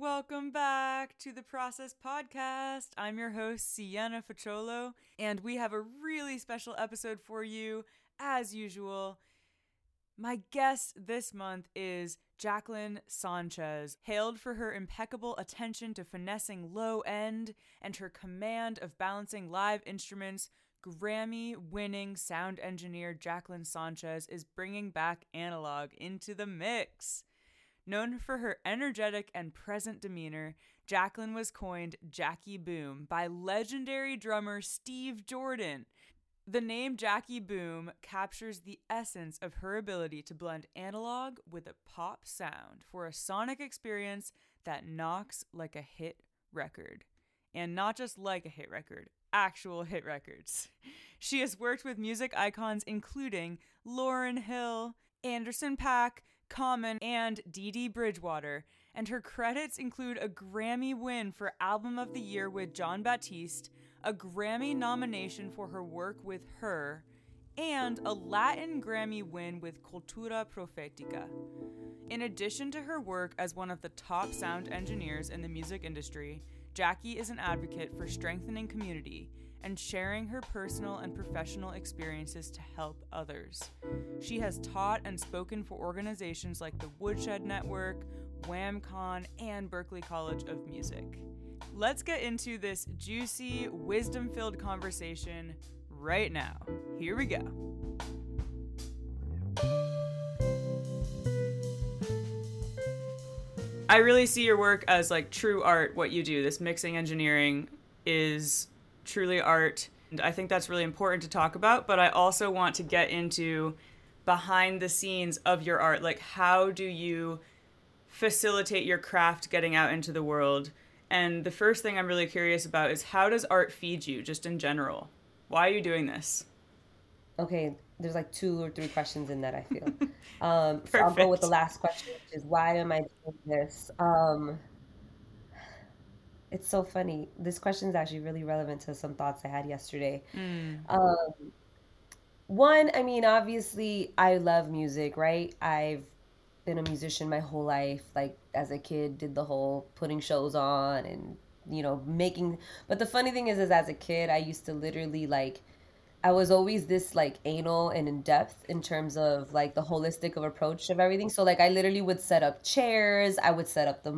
Welcome back to the Process Podcast. I'm your host, Siena Facciolo, and we have a really special episode for you, as usual. My guest this month is Jaclyn Sanchez, hailed for her impeccable attention to finessing low end and her command of balancing live instruments. Grammy winning sound engineer Jaclyn Sanchez is bringing back analog into the mix. Known for her energetic and present demeanor, Jaclyn was coined Jackie Boom by legendary drummer Steve Jordan. The name Jackie Boom captures the essence of her ability to blend analog with a pop sound for a sonic experience that knocks like a hit record. And not just like a hit record, actual hit records. She has worked with music icons including Lauryn Hill, Anderson .Paak, Common, and Dee Dee Bridgewater, and her credits include a Grammy win for Album of the Year with Jon Batiste, a Grammy nomination for her work with Her, and a Latin Grammy win with Cultura Profetica. In addition to her work as one of the top sound engineers in the music industry, Jackie is an advocate for strengthening community and sharing her personal and professional experiences to help others. She has taught and spoken for organizations like the Woodshed Network, WAMCon, and Berklee College of Music. Let's get into this juicy, wisdom filled conversation right now. Here we go. I really see your work as like true art, what you do. This mixing engineering is truly art. And I think that's really important to talk about, but I also want to get into behind the scenes of your art. Like, how do you facilitate your craft getting out into the world? And the first thing I'm really curious about is how does art feed you, just in general? Why are you doing this? Okay, there's like two or three questions in that I feel. Um, so I'll go with the last question, which is why am I doing this? Um, it's so funny. This question is actually really relevant to some thoughts I had yesterday. Mm. Um, one, I mean, obviously, I love music, right? I've been a musician my whole life. Like, as a kid, did the whole putting shows on and, you know, making. But the funny thing is, is as a kid, I used to literally, like, I was always this like anal and in depth in terms of like the holistic of approach of everything. So like I literally would set up chairs, I would set up the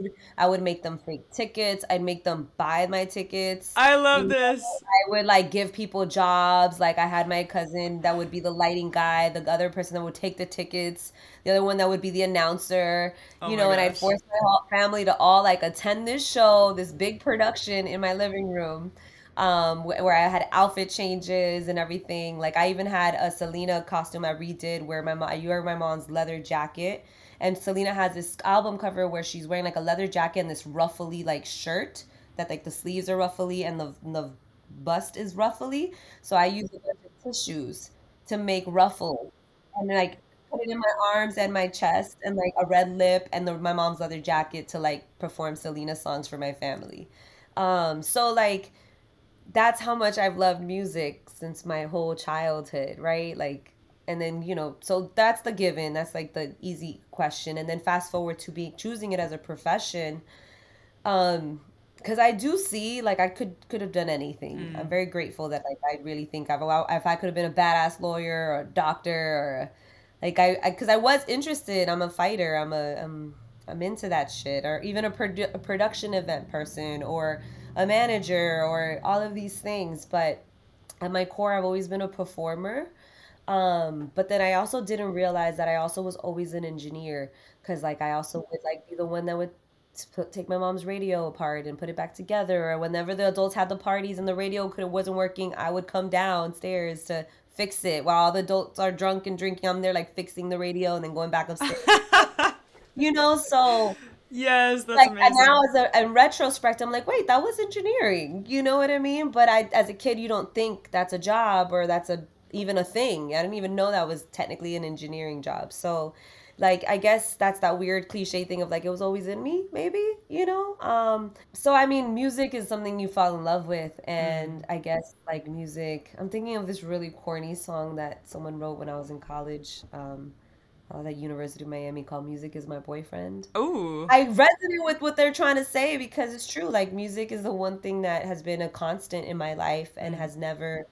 mood I would make them fake tickets. I'd make them buy my tickets. I love this. I would like give people jobs. Like I had my cousin that would be the lighting guy, the other person that would take the tickets, the other one that would be the announcer. Oh you know, and I'd force my whole family to all like attend this show, this big production in my living room. Um, where I had outfit changes and everything. Like I even had a Selena costume I redid where my mom, you wear my mom's leather jacket and Selena has this album cover where she's wearing like a leather jacket and this ruffly like shirt that like the sleeves are ruffly and the the bust is ruffly. So I use a bunch of tissues to make ruffles and like put it in my arms and my chest and like a red lip and the, my mom's leather jacket to like perform Selena songs for my family. Um, so like that's how much I've loved music since my whole childhood, right? Like and then you know so that's the given that's like the easy question and then fast forward to be choosing it as a profession um because i do see like i could could have done anything. Mm. i'm very grateful that like i really think i've if i could have been a badass lawyer or a doctor or like i because I, I, was interested. I'm a fighter. I'm a i'm i'm into that shit. Or even a, produ- a production event person or a manager or all of these things. But at my core i've always been a performer um, but then I also didn't realize that I also was always an engineer because like I also would like be the one that would put, take my mom's radio apart and put it back together or whenever the adults had the parties and the radio could wasn't working I would come downstairs to fix it while all the adults are drunk and drinking I'm there like fixing the radio and then going back upstairs you know so Yes, that's like amazing. And now as a in retrospect, I'm like, wait, that was engineering. You know what I mean? But I, as a kid, you don't think that's a job or that's a even a thing. I didn't even know that was technically an engineering job. So like I guess that's that weird cliche thing of like it was always in me, maybe, you know? Um so I mean music is something you fall in love with and mm-hmm. I guess like music I'm thinking of this really corny song that someone wrote when I was in college. Um I was at University of Miami called Music is My Boyfriend. Oh. I resonate with what they're trying to say because it's true. Like music is the one thing that has been a constant in my life and has never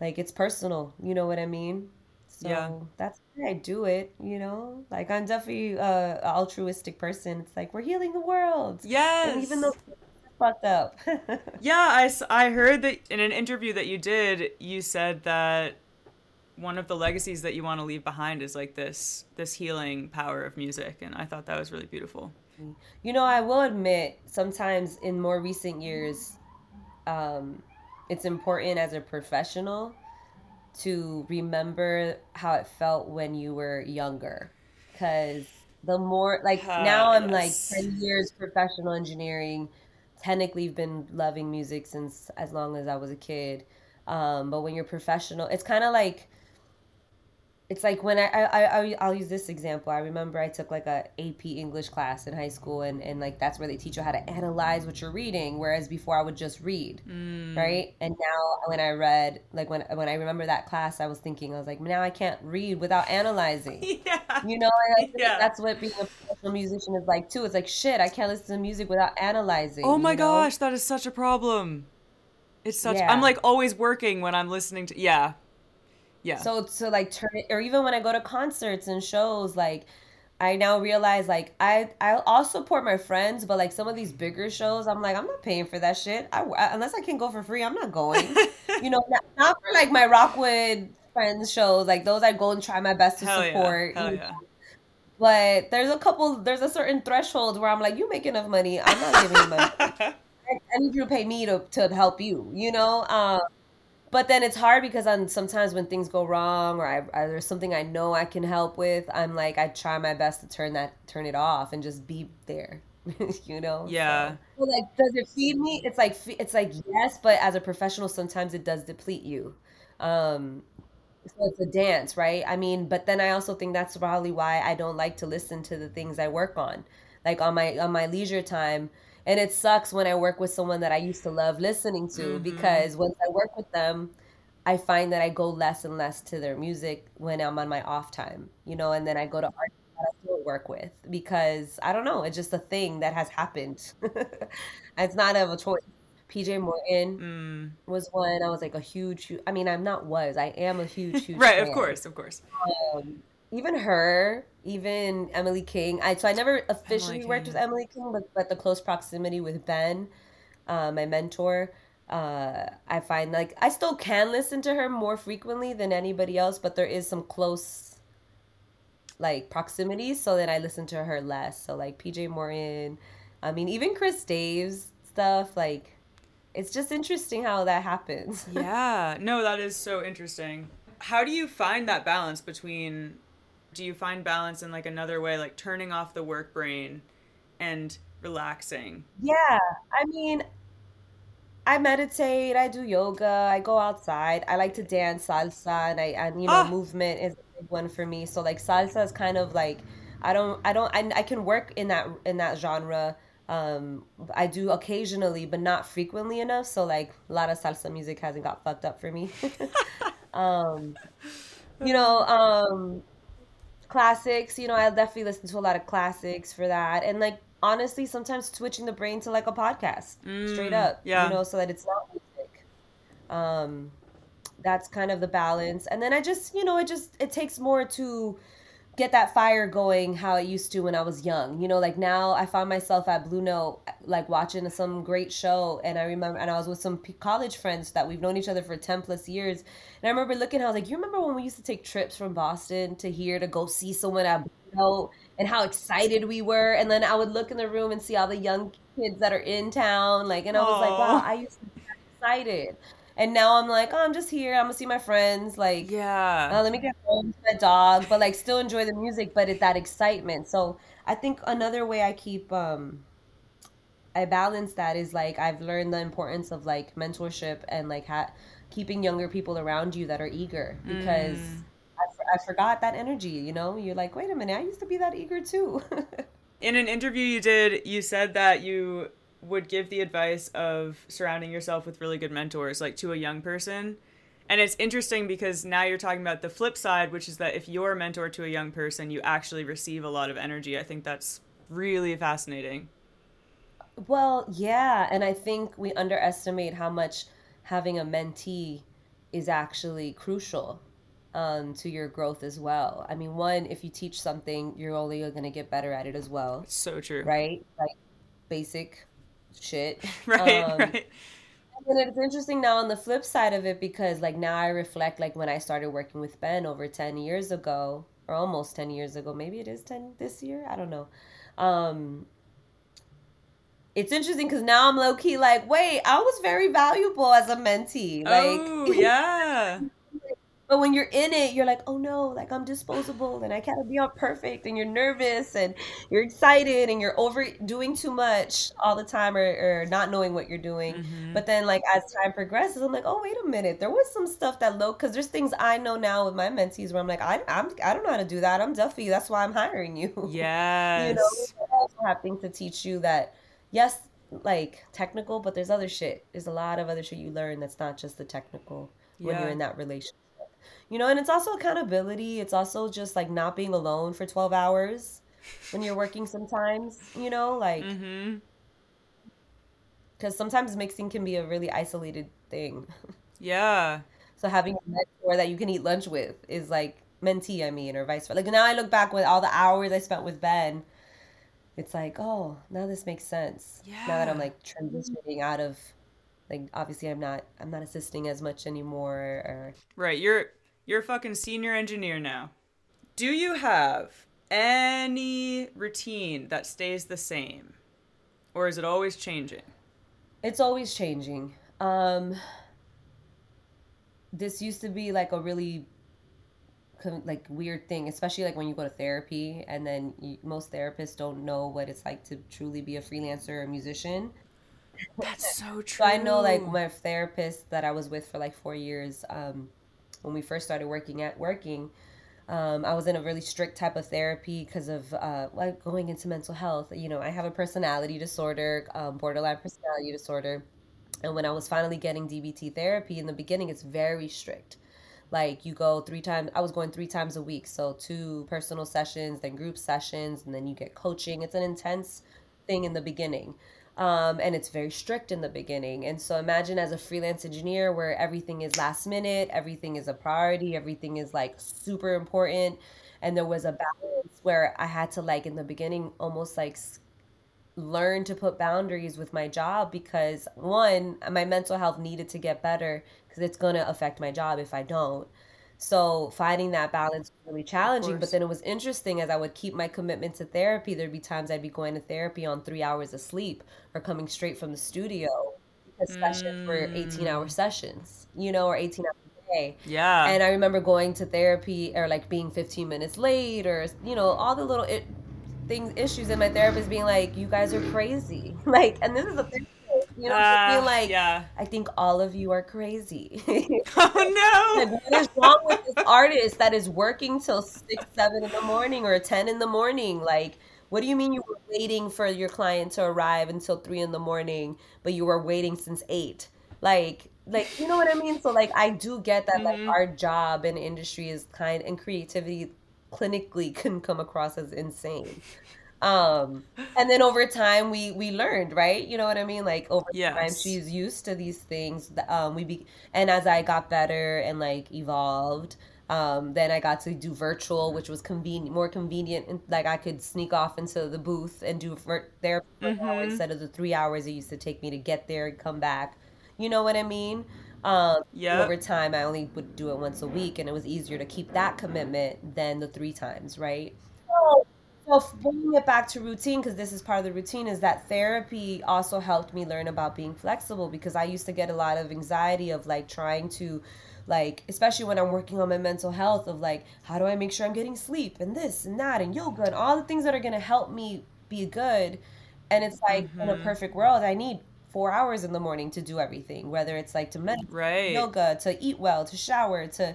like it's personal. You know what I mean? So Yeah. that's why I do it, you know? Like I'm definitely uh, a altruistic person. It's like we're healing the world. And even though Yes. it's fucked up. Yeah, I, s- I heard that in an interview that you did, you said that one of the legacies that you want to leave behind is like this this healing power of music, and I thought that was really beautiful. You know, I will admit sometimes in more recent years, um, it's important as a professional to remember how it felt when you were younger. Because the more, like Uh, now I'm like 10 years professional engineering, technically been loving music since as long as I was a kid. Um, but when you're professional, it's kind of like, it's like when I, I, I I'll use this example. I remember I took like a AP English class in high school, and and like that's where they teach you how to analyze what you're reading. Whereas before I would just read, Mm, right? And now when I read, like when when I remember that class, I was thinking, I was like, now I can't read without analyzing. yeah, You know, like yeah. that's what being a professional musician is like too. It's like shit, I can't listen to music without analyzing. Oh my know? gosh, that is such a problem. It's such. I'm like always working when I'm listening to. Yeah, yeah. So to like turn it, or even when I go to concerts and shows, like I now realize like I I I'll support my friends, but like some of these bigger shows, I'm like I'm not paying for that shit. I, I- unless I can go for free, I'm not going. You know, not, not for like my Rockwood friends shows, like those I go and try my best to Hell yeah, support. hell you yeah. But there's a couple, there's a certain threshold where I'm like, you make enough money, I'm not giving you money. I, I need you to pay me to to help you. You know. Um, but then it's hard because on sometimes when things go wrong or I, I there's something I know I can help with, I'm like I try my best to turn that turn it off and just be there. you know. Yeah. So, so like, does it feed me? It's like it's like yes, but as a professional, sometimes it does deplete you. Um, so it's a dance, right? I mean, but then I also think that's probably why I don't like to listen to the things I work on, like on my on my leisure time. And it sucks when I work with someone that I used to love listening to Mm-hmm. because once I work with them, I find that I go less and less to their music when I'm on my off time, you know, and then I go to artists that I still work with because I don't know, it's just a thing that has happened. It's not of a choice. PJ Morton Mm. was one I was like a huge, hu- I mean, I'm not was, I am a huge, huge Right, of course, of course. Um, even her, even Emily King. I so I never officially worked with Emily King, but but the close proximity with Ben, uh, my mentor, uh, I find like I still can listen to her more frequently than anybody else, but there is some close like proximity, so then I listen to her less. So like PJ Morton, I mean even Chris Dave's stuff, like it's just interesting how that happens. Yeah, no, that is so interesting. How do you find that balance between do you find balance in like another way like turning off the work brain and relaxing? Yeah, I mean, I meditate, I do yoga, I go outside. I like to dance salsa and I and you know, Ah, movement is a big one for me. So like salsa is kind of like I don't I don't I, I can work in that in that genre. Um I do occasionally, but not frequently enough. So like a lot of salsa music hasn't got fucked up for me. Um, you know, um classics, you know, I definitely listen to a lot of classics for that. And like honestly, sometimes switching the brain to like a podcast, straight mm, up, you know, so that it's not music. Um, that's kind of the balance. And then I just, you know, it just it takes more to get that fire going how it used to when I was young. You know, like now I found myself at Blue Note, like watching some great show. And I remember, and I was with some college friends that we've known each other for 10 plus years. And I remember looking, I was like, you remember when we used to take trips from Boston to here to go see someone at Blue Note and how excited we were? And then I would look in the room and see all the young kids that are in town. Like, and I was like, wow, I used to be excited. And now I'm like, oh, I'm just here. I'm gonna see my friends. Like, yeah. uh, let me get home to my dog, but like still enjoy the music, but it's that excitement. So I think another way I keep um I balance that is like I've learned the importance of like mentorship and like ha- keeping younger people around you that are eager because Mm. I, for- I forgot that energy. You know, you're like, wait a minute, I used to be that eager too. In an interview you did, you said that you would give the advice of surrounding yourself with really good mentors like to a young person. And it's interesting because now you're talking about the flip side, which is that if you're a mentor to a young person, you actually receive a lot of energy. I think that's really fascinating. Well, yeah, and I think we underestimate how much having a mentee is actually crucial um, to your growth as well. I mean, one, if you teach something, you're only going to get better at it as well. So true. Right? Like basic shit. right, um, right. And it's interesting now on the flip side of it because like now I reflect like when I started working with Ben over 10 years ago or almost 10 years ago, maybe it is 10 this year, I don't know. Um it's interesting because now I'm low key like, wait, I was very valuable as a mentee. Like, oh yeah. But when you're in it, you're like, oh no, like I'm disposable and I can't be all perfect, and you're nervous and you're excited and you're overdoing too much all the time or, or not knowing what you're doing. Mm-hmm. But then, like as time progresses, I'm like, oh wait a minute, there was some stuff that low because there's things I know now with my mentees where I'm like, I, I'm I don't know how to do that. I'm Duffy. That's why I'm hiring you. Yes. you know, I also have things to teach you that, yes, like technical, but there's other shit. There's a lot of other shit you learn that's not just the technical when yeah. you're in that relationship you know and it's also accountability it's also just like not being alone for 12 hours when you're working sometimes you know like because mm-hmm. sometimes mixing can be a really isolated thing yeah so having a mentor that you can eat lunch with is like mentee i mean or vice versa like now i look back with all the hours i spent with ben it's like oh now this makes sense yeah. now that i'm like transitioning out of like obviously i'm not i'm not assisting as much anymore or right you're you're a fucking senior engineer now. Do you have any routine that stays the same? Or is it always changing? It's always changing. Um this used to be like a really like weird thing, especially like when you go to therapy and then you, most therapists don't know what it's like to truly be a freelancer or a musician. That's so true. so I know like my therapist that I was with for like 4 years um when we first started working at working um, I was in a really strict type of therapy because of uh, like going into mental health. You know, I have a personality disorder, um, borderline personality disorder, and when I was finally getting DBT therapy in the beginning, it's very strict. Like you go three times. I was going three times a week, so two personal sessions, then group sessions, and then you get coaching. It's an intense thing in the beginning um, and it's very strict in the beginning. And so imagine as a freelance engineer where everything is last minute, everything is a priority, everything is like super important. And there was a balance where I had to like in the beginning almost like learn to put boundaries with my job because one, my mental health needed to get better because it's going to affect my job if I don't. So finding that balance was really challenging. But then it was interesting as I would keep my commitment to therapy. There'd be times I'd be going to therapy on three hours of sleep or coming straight from the studio because mm. sessions were 18 hour mm. sessions, you know, or 18 hours a day. Yeah. And I remember going to therapy or like being 15 minutes late or, you know, all the little it, things, issues. And my therapist being like, you guys are crazy. like, and this is a thing you know, uh, I feel like yeah. I think all of you are crazy. oh no! like, what is wrong with this artist that is working till six, seven in the morning or ten in the morning? Like, what do you mean you were waiting for your client to arrive until three in the morning, but you were waiting since eight? Like, like you know what I mean? So like, I do get that mm-hmm. like our job and industry is kind and creativity clinically can come across as insane um and then over time we we learned right? You know what i mean? Like over yes. time she's used to these things um we be and as i got better and like evolved um then i got to do virtual which was convenient more convenient and like i could sneak off into the booth and do therapy mm-hmm. instead of the three hours it used to take me to get there and come back. You know what i mean? Um yeah over time i only would do it once a week and it was easier to keep that commitment than the three times right well, bringing it back to routine, because this is part of the routine, is that therapy also helped me learn about being flexible because I used to get a lot of anxiety of like trying to, like, especially when I'm working on my mental health, of like, how do I make sure I'm getting sleep and this and that and yoga and all the things that are going to help me be good. And it's like, mm-hmm. in a mm-hmm. perfect world, I need four hours in the morning to do everything, whether it's like to meditate, right. yoga, to eat well, to shower, to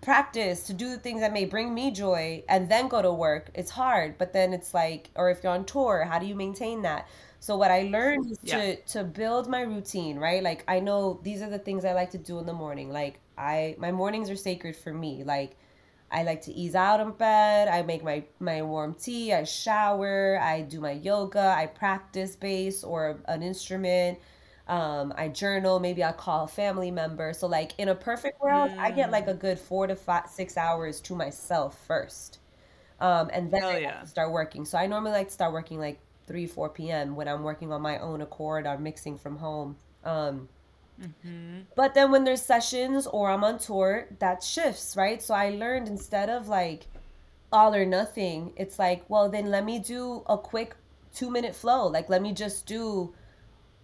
practice to do the things that may bring me joy and then go to work it's hard but then it's like or if you're on tour how do you maintain that so what i learned is yeah. to to build my routine right like i know these are the things i like to do in the morning like I my mornings are sacred for me. Like I like to ease out of bed. I make my my warm tea. I shower. I do my yoga. I practice bass or an instrument. Um, I journal. Maybe I call a family member. So like in a perfect world, mm. I get like a mm. good four to five, six hours to myself first, um, and then Hell I yeah. start working. So I normally like to start working like three, four p.m. when I'm working on my own accord. I'm mixing from home. Um, Mm-hmm. But then when there's sessions or I'm on tour, that shifts, right? So I learned instead of like all or nothing, it's like, well, then let me do a quick two minute flow. Like, let me just do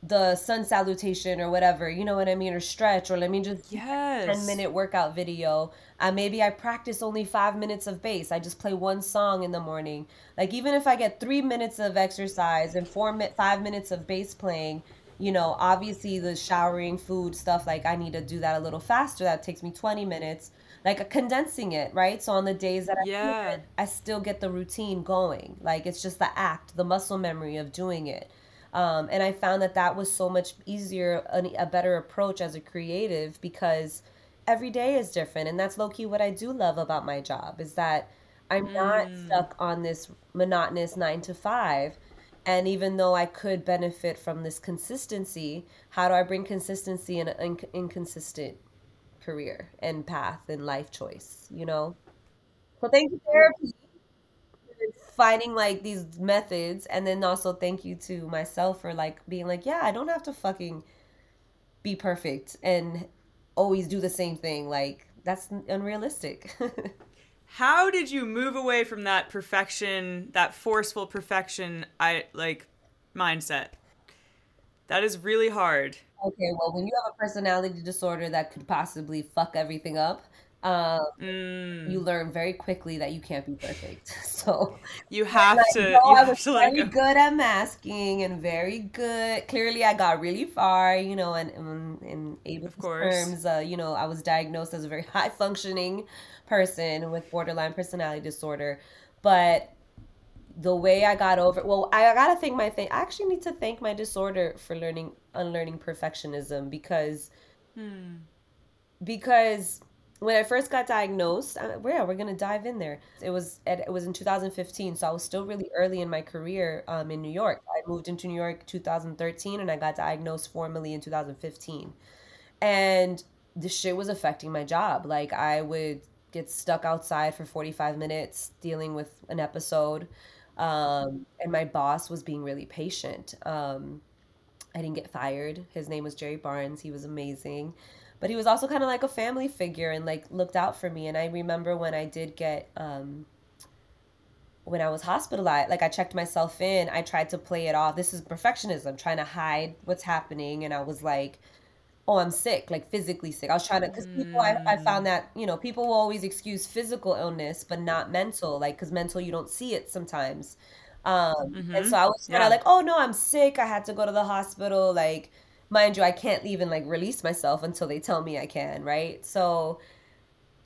the sun salutation or whatever, you know what I mean? Or stretch, or let me just yes. 10 minute workout video. Uh, maybe I practice only five minutes of bass. I just play one song in the morning. Like, even if I get three minutes of exercise and four, five minutes of bass playing, you know, obviously the showering, food stuff, like I need to do that a little faster. That takes me 20 minutes, like condensing it, right? So on the days that I yeah. It, I still get the routine going. Like it's just the act, the muscle memory of doing it. Um, and I found that that was so much easier, a, a better approach as a creative because every day is different. And that's low key what I do love about my job is that I'm mm. not stuck on this monotonous nine to five and even though I could benefit from this consistency, how do I bring consistency in an inconsistent career and path and life choice, you know? So thank you therapy finding like these methods and then also thank you to myself for like being like, yeah, I don't have to fucking be perfect and always do the same thing. Like that's unrealistic. how did you move away from that perfection, that forceful perfection, I like mindset? That is really hard. Okay, well, when you have a personality disorder that could possibly fuck everything up, um, mm. you learn very quickly that you can't be perfect. So you have like, to. You I was very like... good at masking and very good. Clearly, I got really far. You know, and in in of terms, uh, you know, I was diagnosed as a very high functioning person with borderline personality disorder, but the way I got over well, I gotta thank my thing. I actually need to thank my disorder for learning unlearning perfectionism because hmm. because when I first got diagnosed, I, yeah, we're gonna dive in there. It was at, it was in 2015, so I was still really early in my career um, in New York. I moved into New York 2013, and I got diagnosed formally in 2015, and the shit was affecting my job. Like I would get stuck outside for 45 minutes dealing with an episode. Um, and my boss was being really patient. Um, I didn't get fired. His name was Jerry Barnes. He was amazing. But he was also kind of like a family figure and like looked out for me. And I remember when I did get, um, when I was hospitalized, like I checked myself in, I tried to play it off. This is perfectionism, trying to hide what's happening. And I was like, oh i'm sick like physically sick i was trying to because people I, I found mm. that you know people will always excuse physical illness but not mental like because mental you don't see it sometimes um mm-hmm. and so i was kind of yeah. like oh no i'm sick i had to go to the hospital like mind you i can't even like release myself until they tell me i can right so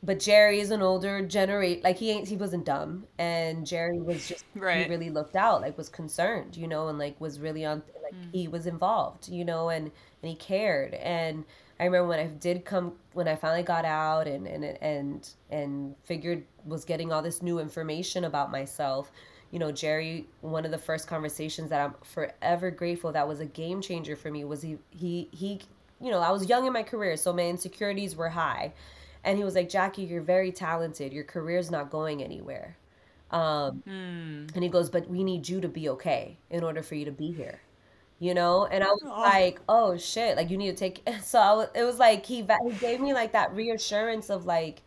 but Jerry is an older generate like he ain't he wasn't dumb and Jerry was just right. he really looked out like was concerned you know and like was really on like mm. he was involved you know and and he cared and I remember when I did come when I finally got out and and and and figured was getting all this new information about myself you know Jerry one of the first conversations that I'm forever grateful that was a game changer for me was he he he you know I was young in my career so my insecurities were high. And he was like jackie you're very talented. Your career's not going anywhere. Um, mm. and he goes but we need you to be okay in order for you to be here you know? And i was oh. like oh shit. Like you need to take so I, was, it was like he, he gave me like that reassurance of like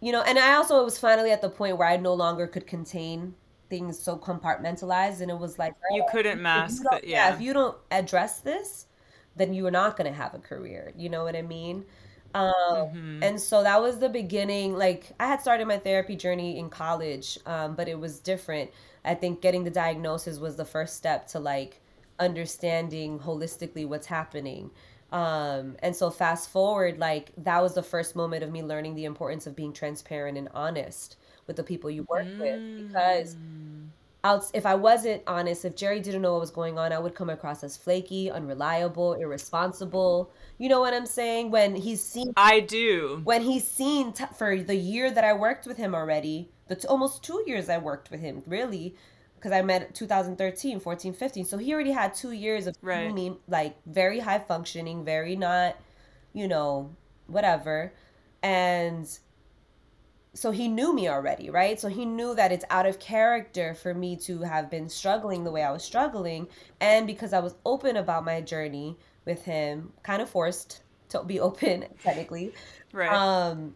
you know and i also was finally at the point where i no longer could contain things so compartmentalized and it was like oh, you couldn't mask you yeah. yeah if you don't address this then you're not going to have a career you know what i mean um, mm-hmm. And so that was the beginning. Like I had started my therapy journey in college, um, but it was different. I think getting the diagnosis was the first step to like understanding holistically what's happening. Um, and so fast forward, like that was the first moment of me learning the importance of being transparent and honest with the people you work mm. with because out if I wasn't honest, if Jerry didn't know what was going on, I would come across as flaky, unreliable, irresponsible. You know what I'm saying? When he's seen I do. When he's seen t- for the year that I worked with him already, the t- almost 2 years I worked with him, really, because I met 2013, 14, 15. So he already had 2 years of right. me like very high functioning, very not, you know, whatever. And so he knew me already, right? So he knew that it's out of character for me to have been struggling the way I was struggling. And because I was open about my journey with him, kind of forced to be open, technically. Right. Um,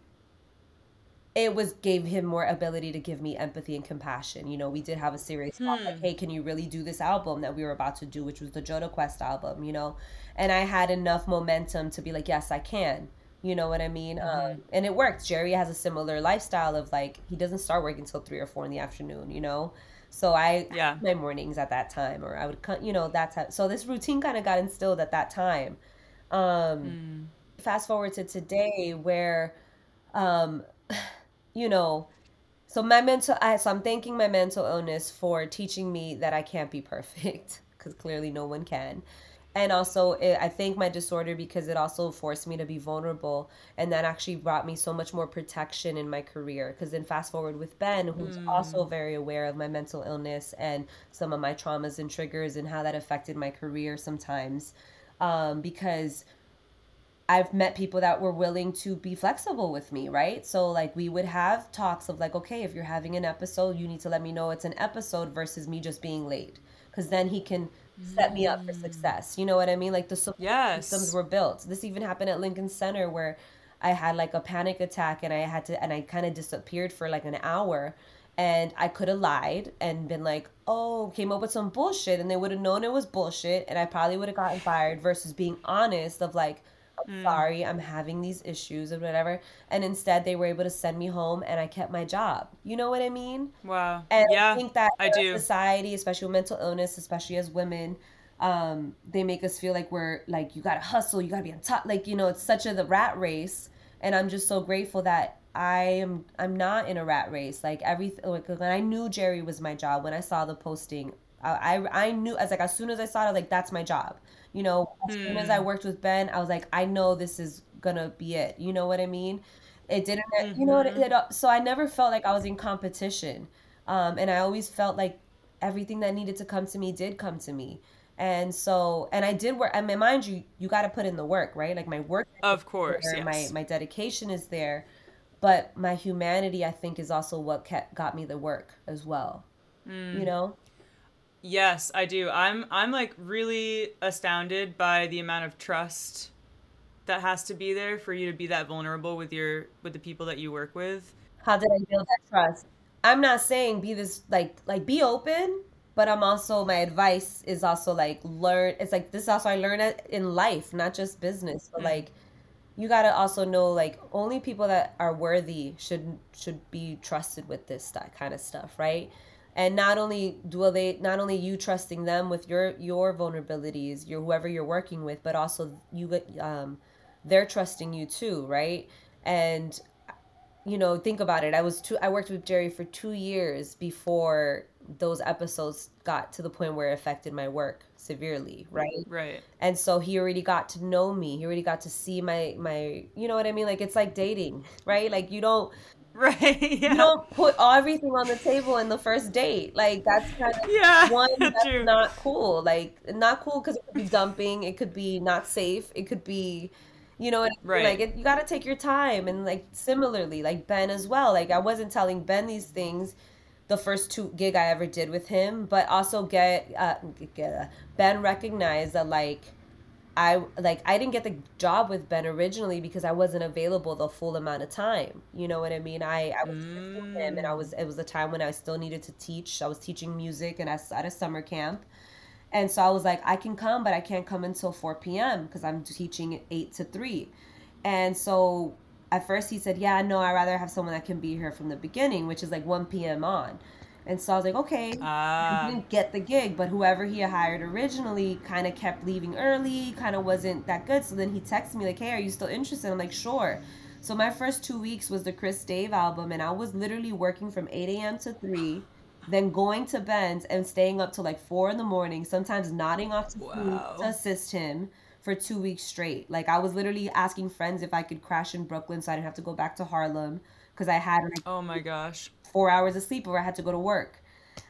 it was gave him more ability to give me empathy and compassion. You know, we did have a serious hmm. talk like, hey, can you really do this album that we were about to do, which was the Jodo Quest album, you know? And I had enough momentum to be like, yes, I can you know what I mean? Mm-hmm. Um, and it worked. Jerry has a similar lifestyle of like he doesn't start working until three or four in the afternoon. You know, so I yeah my mornings at that time, or I would cut. You know, that's how. So this routine kind of got instilled at that time. Um, mm. Fast forward to today, where, um, you know, so my mental. I, so I'm thanking my mental illness for teaching me that I can't be perfect because clearly no one can and also it, i think my disorder because it also forced me to be vulnerable and that actually brought me so much more protection in my career because then fast forward with ben who's mm. also very aware of my mental illness and some of my traumas and triggers and how that affected my career sometimes um, because I've met people that were willing to be flexible with me, right? So like we would have talks of like, okay, if you're having an episode, you need to let me know it's an episode versus me just being late, because then he can set me up for success. You know what I mean? Like the support yes. systems were built. This even happened at Lincoln Center where I had like a panic attack and I had to and I kind of disappeared for like an hour and I could have lied and been like, "Oh, came up with some bullshit," and they would have known it was bullshit, and I probably would have gotten fired. Versus being honest of like, mm. sorry, I'm having these issues or whatever. And instead, they were able to send me home and I kept my job. You know what I mean? Wow. And yeah, I think that I do. society, especially with mental illness, especially as women, um, they make us feel like we're like, you gotta hustle, you gotta be on top. Like, you know, it's such a the rat race. And I'm just so grateful that I am I'm not in a rat race. Like everything like when I knew Jerry was my job, when I saw the posting, I I, I knew as like as soon as I saw it, I was like, that's my job. You know, as hmm. soon as I hmm. worked with Ben, I was like, I know this is gonna be it. You know what I mean? It didn't, mm-hmm. you know what? It, it, so I never felt like I was in competition, um, and I always felt like everything that needed to come to me did come to me. And so, and I did work. I mean, mind you, you got to put in the work, right? Like my work, of course, there, yes. my my dedication is there, but my humanity, I think, is also what kept got me the work as well. Mm. You know. Yes, I do. I'm I'm like really astounded by the amount of trust that has to be there for you to be that vulnerable with your with the people that you work with. How did I build that trust? I'm not saying be this like like be open, but I'm also my advice is also like learn. It's like this also I learn it in life, not just business, but mm. like you got to also know like only people that are worthy should should be trusted with this that kind of stuff, right? And not only do they not only you trusting them with your your vulnerabilities your whoever you're working with but also you um they're trusting you too right? And you know think about it. I was two i worked with jerry for two years before those episodes got to the point where it affected my work severely right? Right. And so he already got to know me. He already got to see my my you know what i mean? Like it's like dating right? Like you don't Right. Yeah. You don't put everything on the table in the first date. Like that's kind of yeah, one that's true. not cool. Like not cool because it could be dumping. It could be not safe. It could be, you know, right. like it, you got to take your time. And like similarly, like Ben as well. Like I wasn't telling Ben these things the first two gig I ever did with him, but also get uh, get uh, Ben recognized that like I like I didn't get the job with Ben originally because I wasn't available the full amount of time. You know what I mean? I I was mm. him, and I was it was a time when I still needed to teach. I was teaching music, and I was at a summer camp, and so I was like, I can come, but I can't come until four p.m. because I'm teaching eight to three, and so at first he said, Yeah, no, I'd rather have someone that can be here from the beginning, which is like one p.m. on. And so I was like, okay, uh, I didn't get the gig, but whoever he hired originally kind of kept leaving early, kind of wasn't that good. So then he texted me like, hey, are you still interested? I'm like, sure. So my first two weeks was the Chris Dave album, and I was literally working from 8 a.m. to 3 then going to Ben's and staying up till like four in the morning, sometimes nodding off to, wow. to assist him for two weeks straight. Like I was literally asking friends if I could crash in Brooklyn so I didn't have to go back to Harlem because I had like oh my gosh four hours of sleep or I had to go to work.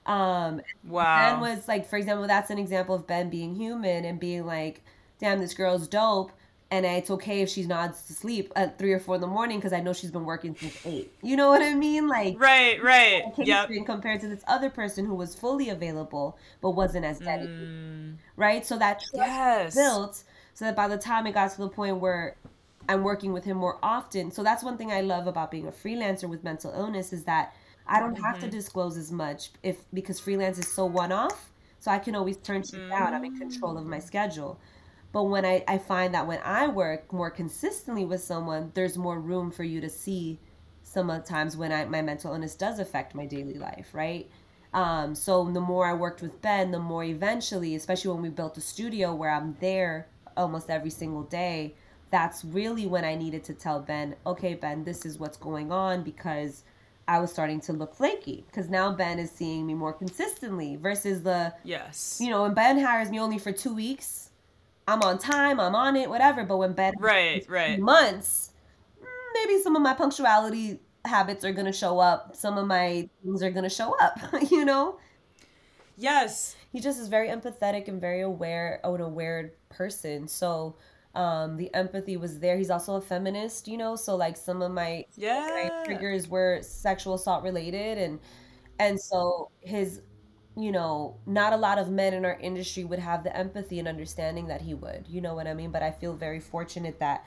Um, wow. Ben was like, for example, that's an example of Ben being human and being like, damn, this girl's dope. And it's okay if she's not to sleep at three or four in the morning because I know she's been working since eight. You know what I mean? Like, right, right. Yeah. Compared to this other person who was fully available but wasn't as dedicated. Mm. Right? So that trust yes. built so that by the time it got to the point where I'm working with him more often. So that's one thing I love about being a freelancer with mental illness is that I don't have to mm-hmm. disclose as much if because freelance is so one off. So I can always turn shit down. I'm in control of my schedule. But when I, I find that when I work more consistently with someone, there's more room for you to see some of the times when I, my mental illness does affect my daily life, right? Um, so the more I worked with Ben, the more eventually, especially when we built a studio where I'm there almost every single day, that's really when I needed to tell Ben, okay, Ben, this is what's going on because – I was starting to look flaky because now Ben is seeing me more consistently versus the yes, you know, when Ben hires me only for two weeks, I'm on time, I'm on it, whatever. But when Ben right, right, months, mm, maybe some of my punctuality habits are gonna show up. Some of my things are gonna show up. you know. Yes. He just is very empathetic and very aware, an aware person. So um, the empathy was there. He's also a feminist, you know, so like some of my, yeah. my triggers were sexual assault related and and so his you know, not a lot of men in our industry would have the empathy and understanding that he would. You know what I mean? But I feel very fortunate that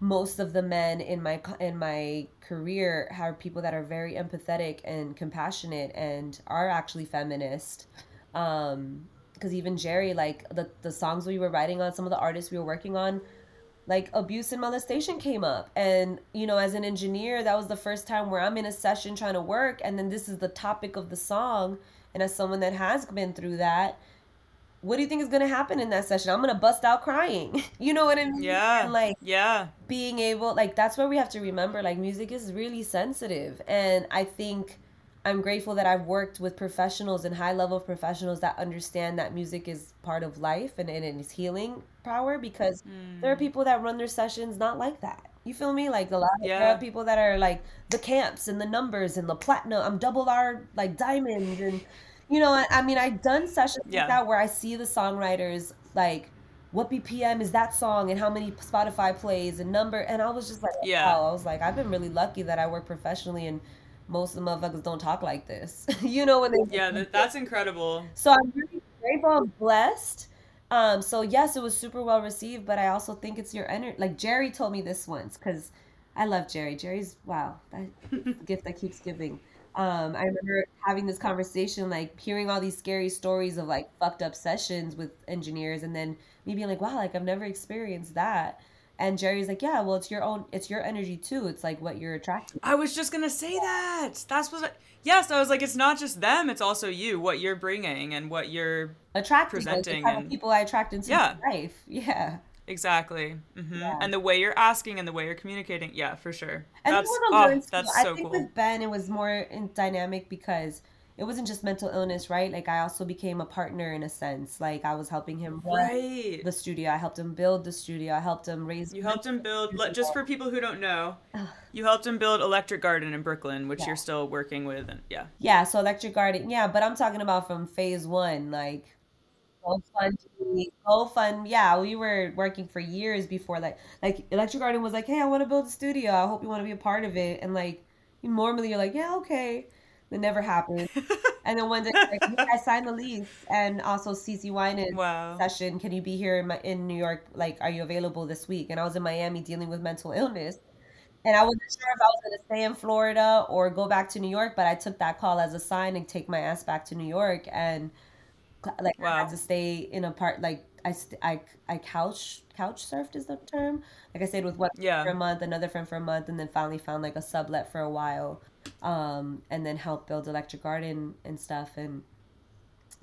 most of the men in my in my career are people that are very empathetic and compassionate and are actually feminist. Um, because even Jerry, like the the songs we were writing on, some of the artists we were working on, like abuse and molestation came up. And you know, as an engineer, that was the first time where I'm in a session trying to work, and then this is the topic of the song. And as someone that has been through that, what do you think is gonna happen in that session? I'm gonna bust out crying. you know what I mean? Yeah. And like yeah, being able like that's where we have to remember like music is really sensitive, and I think I'm grateful that I've worked with professionals and high level professionals that understand that music is part of life and, and it's healing power because mm. there are people that run their sessions not like that. You feel me? Like a lot of yeah. people that are like the camps and the numbers and the platinum. I'm double R like diamonds and you know, I, I mean I've done sessions yeah. like that where I see the songwriters like what BPM is that song and how many Spotify plays and number and I was just like yeah. wow, I was like I've been really lucky that I work professionally and most of the motherfuckers don't talk like this. you know when they Yeah, that, that's incredible. So I'm really grateful and blessed. Um, so yes, it was super well received, but I also think it's your energy. Like Jerry told me this once because I love Jerry. Jerry's wow, that gift that keeps giving. Um, I remember having this conversation, like hearing all these scary stories of like fucked up sessions with engineers, and then me being like, wow, like I've never experienced that. And Jerry's like, yeah, well, it's your own, it's your energy too. It's like what you're attracting. I was just gonna say that. That's what. I, yes, I was like, it's not just them; it's also you, what you're bringing and what you're attracting, presenting, like and people I attract into yeah. life. Yeah. Exactly. Mm-hmm. Yeah. And the way you're asking and the way you're communicating, yeah, for sure. And that's oh, that's so I think cool. with Ben, it was more in dynamic because it wasn't just mental illness, right? Like I also became a partner in a sense. Like I was helping him right. the studio. I helped him build the studio. I helped him raise. You helped him build. Just for people who don't know, you helped him build Electric Garden in Brooklyn, which yeah. you're still working with, and yeah. Yeah. So Electric Garden, yeah, but I'm talking about from phase one, like. GoFundMe, fun. Yeah, we were working for years before like like Electric Garden was like, hey, I want to build a studio. I hope you want to be a part of it. And like normally you're like, yeah, okay. That never happened. and then one day, like, I signed the lease, and also CeCe Winans wow. session. Can you be here in, my, in New York? Like, are you available this week? And I was in Miami dealing with mental illness, and I wasn't sure if I was going to stay in Florida or go back to New York. But I took that call as a sign and take my ass back to New York, and like wow. I had to stay in a part like I, I, I couch couch surfed is the term. Like I stayed with one yeah. for a month, another friend for a month, and then finally found like a sublet for a while um, and then help build Electric Garden and stuff. And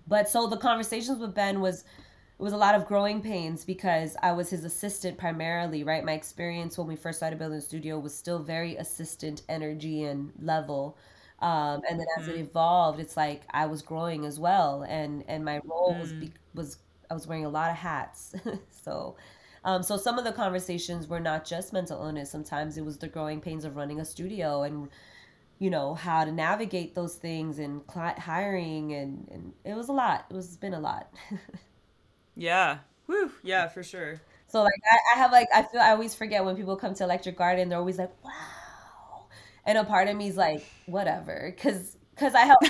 but so the conversations with Ben was it was a lot of growing pains because I was his assistant primarily, right? My experience when we first started building the studio was still very assistant energy and level. Um, and then as mm-hmm. it evolved, it's like I was growing as well, and and my role mm. was be, was I was wearing a lot of hats. so, um, so some of the conversations were not just mental illness. Sometimes it was the growing pains of running a studio and you know how to navigate those things and client hiring and and it was a lot. It was been a lot. yeah. Whew. Yeah, for sure. So like I, I have like I feel I always forget when people come to Electric Garden, they're always like, wow. And a part of me is like, whatever. Cause cause I helped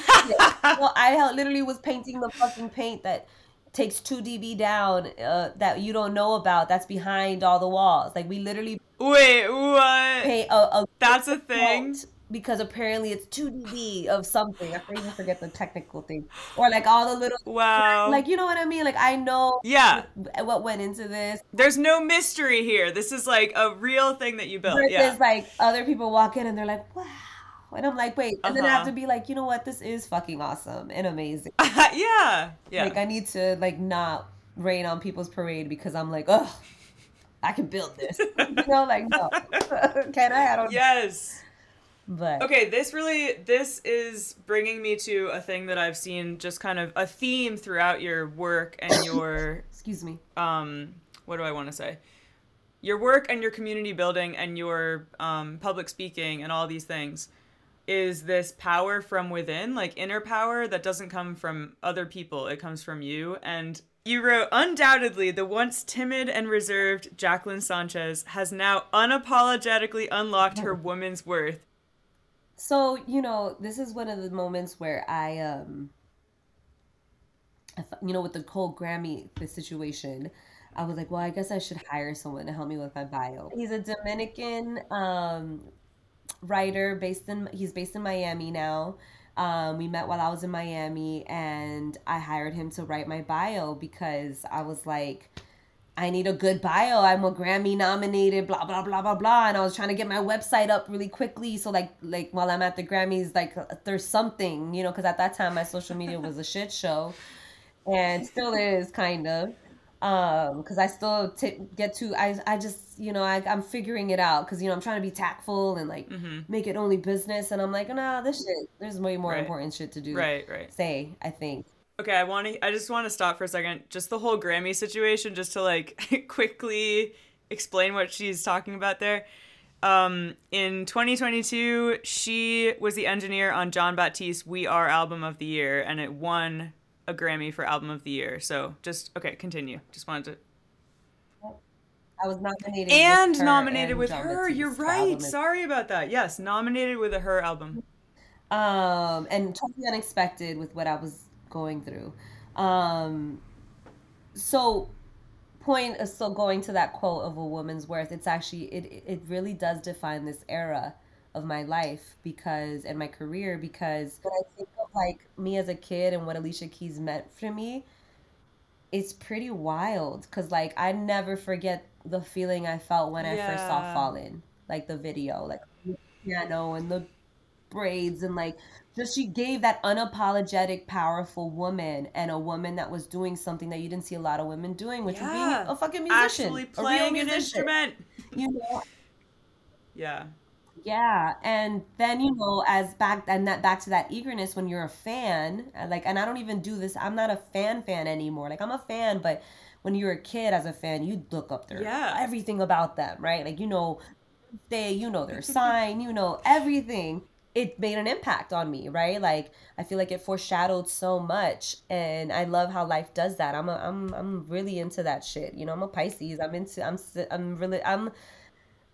well, I literally was painting the fucking paint that takes 2 dB down uh, that you don't know about that's behind all the walls. Like we literally Wait, what? Pay a, a That's a thing because apparently it's 2 dB of something. I even forget the technical thing. Or like all the little Wow. Like you know what I mean? Like I know Yeah. what went into this. There's no mystery here. This is like a real thing that you built. Versus yeah. like other people walk in and they're like, "Wow." And I'm like, wait. And uh-huh. then I have uh-huh. to be like, you know what? This is fucking awesome and amazing. yeah. Yeah. Like I need to like not rain on people's parade because I'm like, oh, I can build this. you know, like no. can I? I don't. Yes. But okay, this really this is bringing me to a thing that I've seen just kind of a theme throughout your work and your excuse me. Um, what do I want to say? Your work and your community building and your um, public speaking and all these things is this power from within, like inner power that doesn't come from other people, it comes from you. And you wrote, undoubtedly, the once timid and reserved Jaclyn Sanchez has now unapologetically unlocked her woman's worth. So, you know, this is one of the moments where I, um, you know, with the whole Grammy the situation, I was like, well, I guess I should hire someone to help me with my bio. He's a Dominican um, writer based in he's based in Miami now. Um, we met while I was in Miami, and I hired him to write my bio because I was like, I need a good bio. I'm a Grammy nominated, blah blah blah blah blah, and I was trying to get my website up really quickly. So like like while I'm at the Grammys, like there's something, you know, because at that time my social media was a shit show, and still is kind of um because i still t- get to i i just you know I, i'm figuring it out because you know i'm trying to be tactful and like mm-hmm. make it only business and i'm like nah this shit there's way more right. important shit to do right right say i think okay i want to i just want to stop for a second just the whole grammy situation just to like quickly explain what she's talking about there um, in 2022, she was the engineer on Jon Batiste "We Are" album of the year, and it won a Grammy for Album of the Year. So just okay, continue. Just wanted to. I was nominated and with nominated and with Jon her. You're right. Sorry about that. Yes, nominated with a her album. Um, and totally unexpected with what I was going through. Um, so point is still going to that quote of a woman's worth. It's actually it it really does define this era of my life because and my career because when I think of like me as a kid and what Alicia Keys meant for me, it's pretty wild because like I never forget the feeling I felt when I first saw Fallin', like the video, like the piano and the braids and like just she gave that unapologetic, powerful woman and a woman that was doing something that you didn't see a lot of women doing, which yeah. was being a fucking musician, actually playing an instrument. You know. Yeah. Yeah, and then you know, as back and that back to that eagerness when you're a fan, uh, like, and I don't even do this. I'm not a fan fan anymore. Like I'm a fan, but when you're a kid as a fan, you look up their yeah. everything about them, right? Like you know, they, you know their sign, you know everything. It made an impact on me, right? Like I feel like it foreshadowed so much, and I love how life does that. I'm a, I'm I'm really into that shit. You know, I'm a Pisces. I'm into I'm I'm really I'm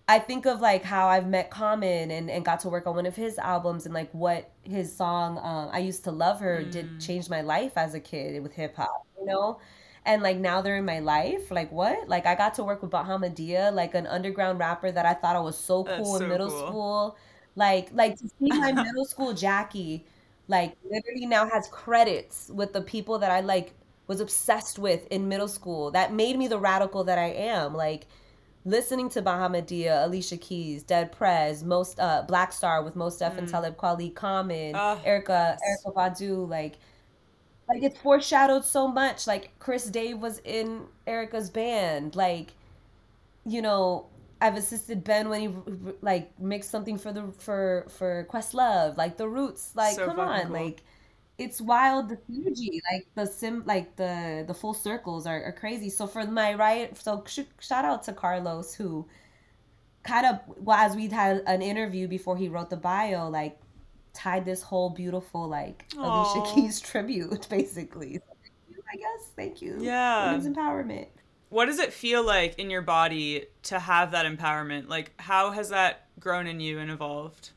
I think of like how I've met Common and, and got to work on one of his albums and like what his song um, I used to love her mm. did change my life as a kid with hip hop, you know? And like now they're in my life. Like what? Like I got to work with Bahamadia, like an underground rapper that I thought I was so cool in middle cool. school. Like like to see my middle school Jackie like literally now has credits with the people that I like was obsessed with in middle school. That made me the radical that I am. Like listening to Bahamadia, Alicia Keys, Dead Prez, most uh Black Star with Mos Def mm. and Talib Kweli, Common, uh, Erykah, Erykah Badu, like like it's foreshadowed so much. Like Chris Dave was in Erykah's band, like you know, I've assisted Ben when he like mixed something for the for for Questlove, like the Roots. Like, so come on, cool. like it's wild the synergy, like the sim, like the the full circles are, are crazy. So for my right, so sh- shout out to Carlos who kind of well as we had an interview before he wrote the bio, like tied this whole beautiful like Aww. Alicia Keys tribute, basically. I guess. Thank you. Yeah. Women's empowerment. What does it feel like in your body to have that empowerment? Like, how has that grown in you and evolved?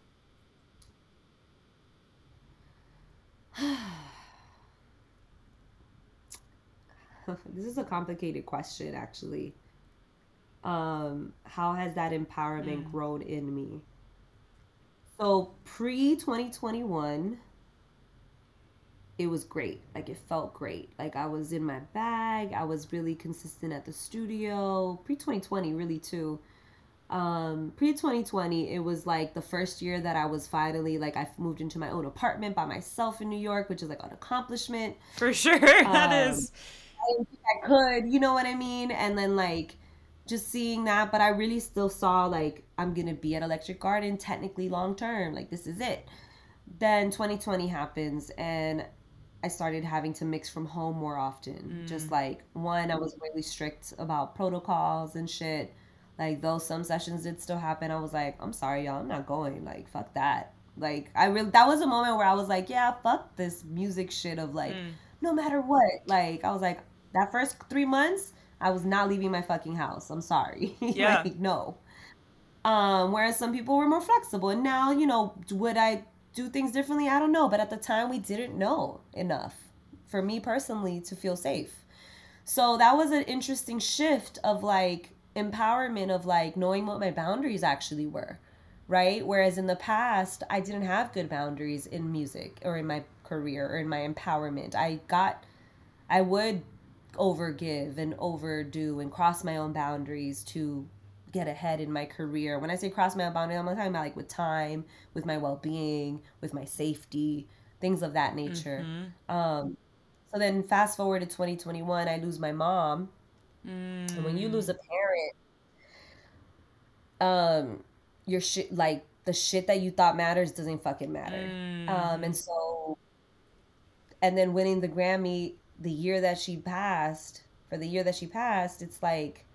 this is a complicated question, actually. Um, how has that empowerment mm. grown in me? So, pre 2021, it was great. Like it felt great. Like I was in my bag. I was really consistent at the studio. Pre 2020 really too. Um pre 2020 it was like the first year that I was finally like I moved into my own apartment by myself in New York, which is like an accomplishment. For sure. That um, is. I think I could, you know what I mean? And then like just seeing that, but I really still saw like I'm gonna be at Electric Garden technically long term. Like this is it. Then 2020 happens and I started having to mix from home more often. Mm. Just like one, I was really strict about protocols and shit. Like though some sessions did still happen, I was like, I'm sorry, y'all, I'm not going. Like fuck that. Like I really that was a moment where I was like, yeah, fuck this music shit of like, mm. no matter what. Like I was like, that first three months, I was not leaving my fucking house. I'm sorry. Yeah. like no. Um, whereas some people were more flexible, and now you know, would I do things differently? I don't know. But at the time, we didn't know enough for me personally to feel safe. So that was an interesting shift of like empowerment of like knowing what my boundaries actually were, right? Whereas in the past, I didn't have good boundaries in music or in my career or in my empowerment. I got, I would overgive and overdo and cross my own boundaries to get ahead in my career. When I say cross my boundary, I'm talking about like with time, with my well being, with my safety, things of that nature. Mm-hmm. Um, so then fast forward to 2021, I lose my mom. Mm. And when you lose a parent, um, your shit like the shit that you thought matters doesn't fucking matter. Mm. Um, and so, and then winning the Grammy the year that she passed, for the year that she passed, it's like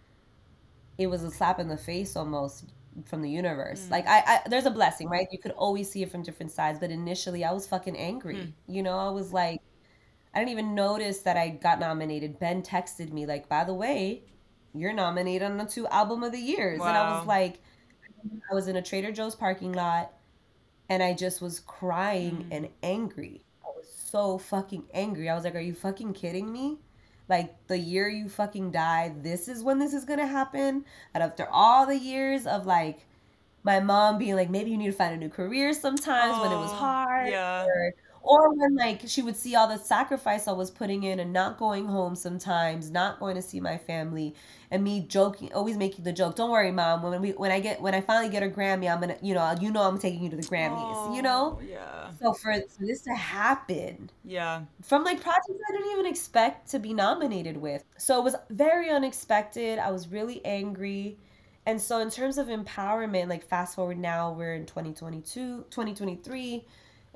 it was a slap in the face almost from the universe. Mm. Like I, I, there's a blessing, right? You could always see it from different sides, but initially I was fucking angry. Mm. You know, I was like I didn't even notice that I got nominated. Ben texted me like, "By the way, you're nominated on the two album of the years." Wow. And I was like I was in a Trader Joe's parking lot and I just was crying mm. and angry. I was so fucking angry. I was like, "Are you fucking kidding me?" Like the year you fucking die, this is when this is gonna happen. And after all the years of like my mom being like, maybe you need to find a new career sometimes oh, when it was hard. Yeah. Or, or when like she would see all the sacrifice I was putting in and not going home sometimes, not going to see my family, and me joking, always making the joke. Don't worry, mom. When we when I get when I finally get a Grammy, I'm gonna you know you know I'm taking you to the Grammys. Oh, you know. Oh, yeah. So for, for this to happen. Yeah. From like projects I didn't even expect to be nominated with, so it was very unexpected. I was really angry. And so in terms of empowerment, like fast forward now, we're in 2022, 2023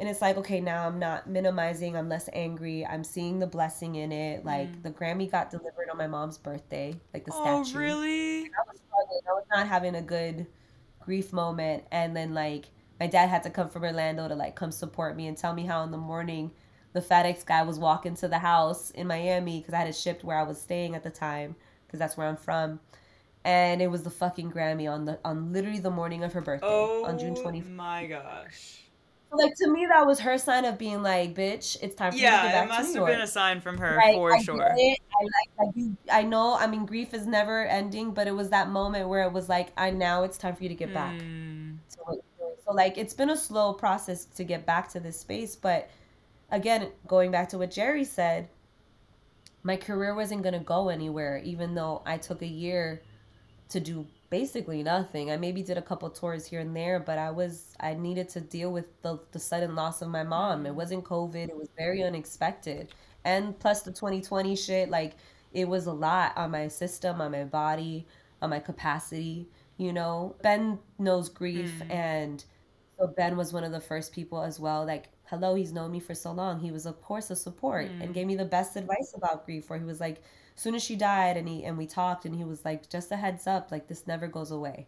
and it's like okay now i'm not minimizing i'm less angry i'm seeing the blessing in it. Like mm. the grammy got delivered on my mom's birthday like the statue. oh, statue. really? I was struggling. I was not having a good grief moment. And then like my dad had to come from orlando to like come support me and tell me how in the morning the fedex guy was walking to the house in miami because i had it shipped where i was staying at the time because that's where i'm from. And it was the fucking grammy on the on literally the morning of her birthday oh, on june 24th my gosh like to me that was her sign of being like bitch it's time for yeah, you to get back it must to New have York. been a sign from her like, for I sure I like I, do, I know I mean grief is never ending but it was that moment where it was like I now it's time for you to get back mm. so, so like it's been a slow process to get back to this space but again going back to what Jerry said my career wasn't going to go anywhere even though I took a year to do basically nothing. I maybe did a couple tours here and there, but I was I needed to deal with the the sudden loss of my mom. It wasn't COVID. It was very unexpected. And plus the 2020 shit, like it was a lot on my system, on my body, on my capacity. you know ben knows grief mm. and so ben was one of the first people as well like hello he's known me for so long he was of course a support mm. and gave me the best advice about grief where he was like soon as she died and he and we talked and he was like just a heads up like this never goes away.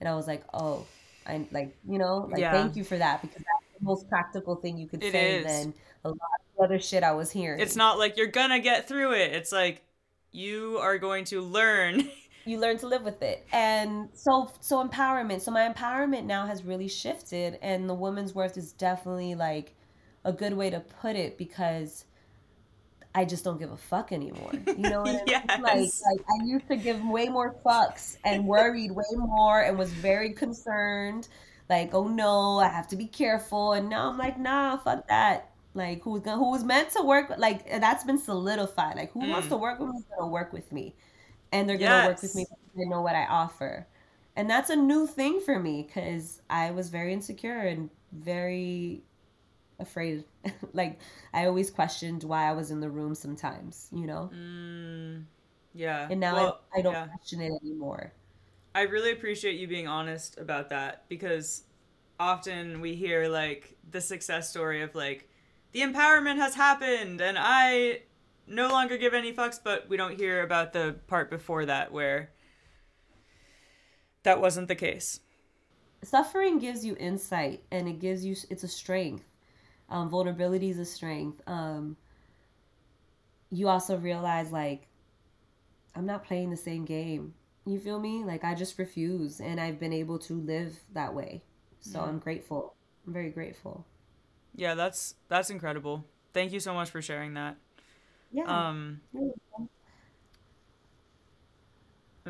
And i was like oh i like you know like yeah. thank you for that because that's the most practical thing you could it say is. than a lot of other shit i was hearing. It's not like you're gonna get through it. It's like you are going to learn. You learn to live with it. And so so empowerment. So my empowerment now has really shifted and the woman's worth is definitely like a good way to put it because I just don't give a fuck anymore. You know what. I mean? Like, like I used to give way more fucks and worried way more and was very concerned. Like, oh no, I have to be careful. And now I'm like, nah, fuck that. Like, who's gonna, who was meant to work? Like, that's been solidified. Like, who mm. wants to work with me is gonna work with me and they're gonna yes. work with me because they know what I offer. And that's a new thing for me because I was very insecure and very afraid. like I always questioned why I was in the room sometimes, you know. Mm, yeah. And now well, I, I don't yeah. question it anymore. I really appreciate you being honest about that because often we hear like the success story of like the empowerment has happened and I no longer give any fucks, but we don't hear about the part before that where that wasn't the case. Suffering gives you insight and it gives you, it's a strength. Um, vulnerability is a strength. Um, you also realize, like, I'm not playing the same game. You feel me? Like, I just refuse and I've been able to live that way. So mm. I'm grateful. I'm very grateful. Yeah, that's that's incredible. Thank you so much for sharing that. Yeah. Um, I'm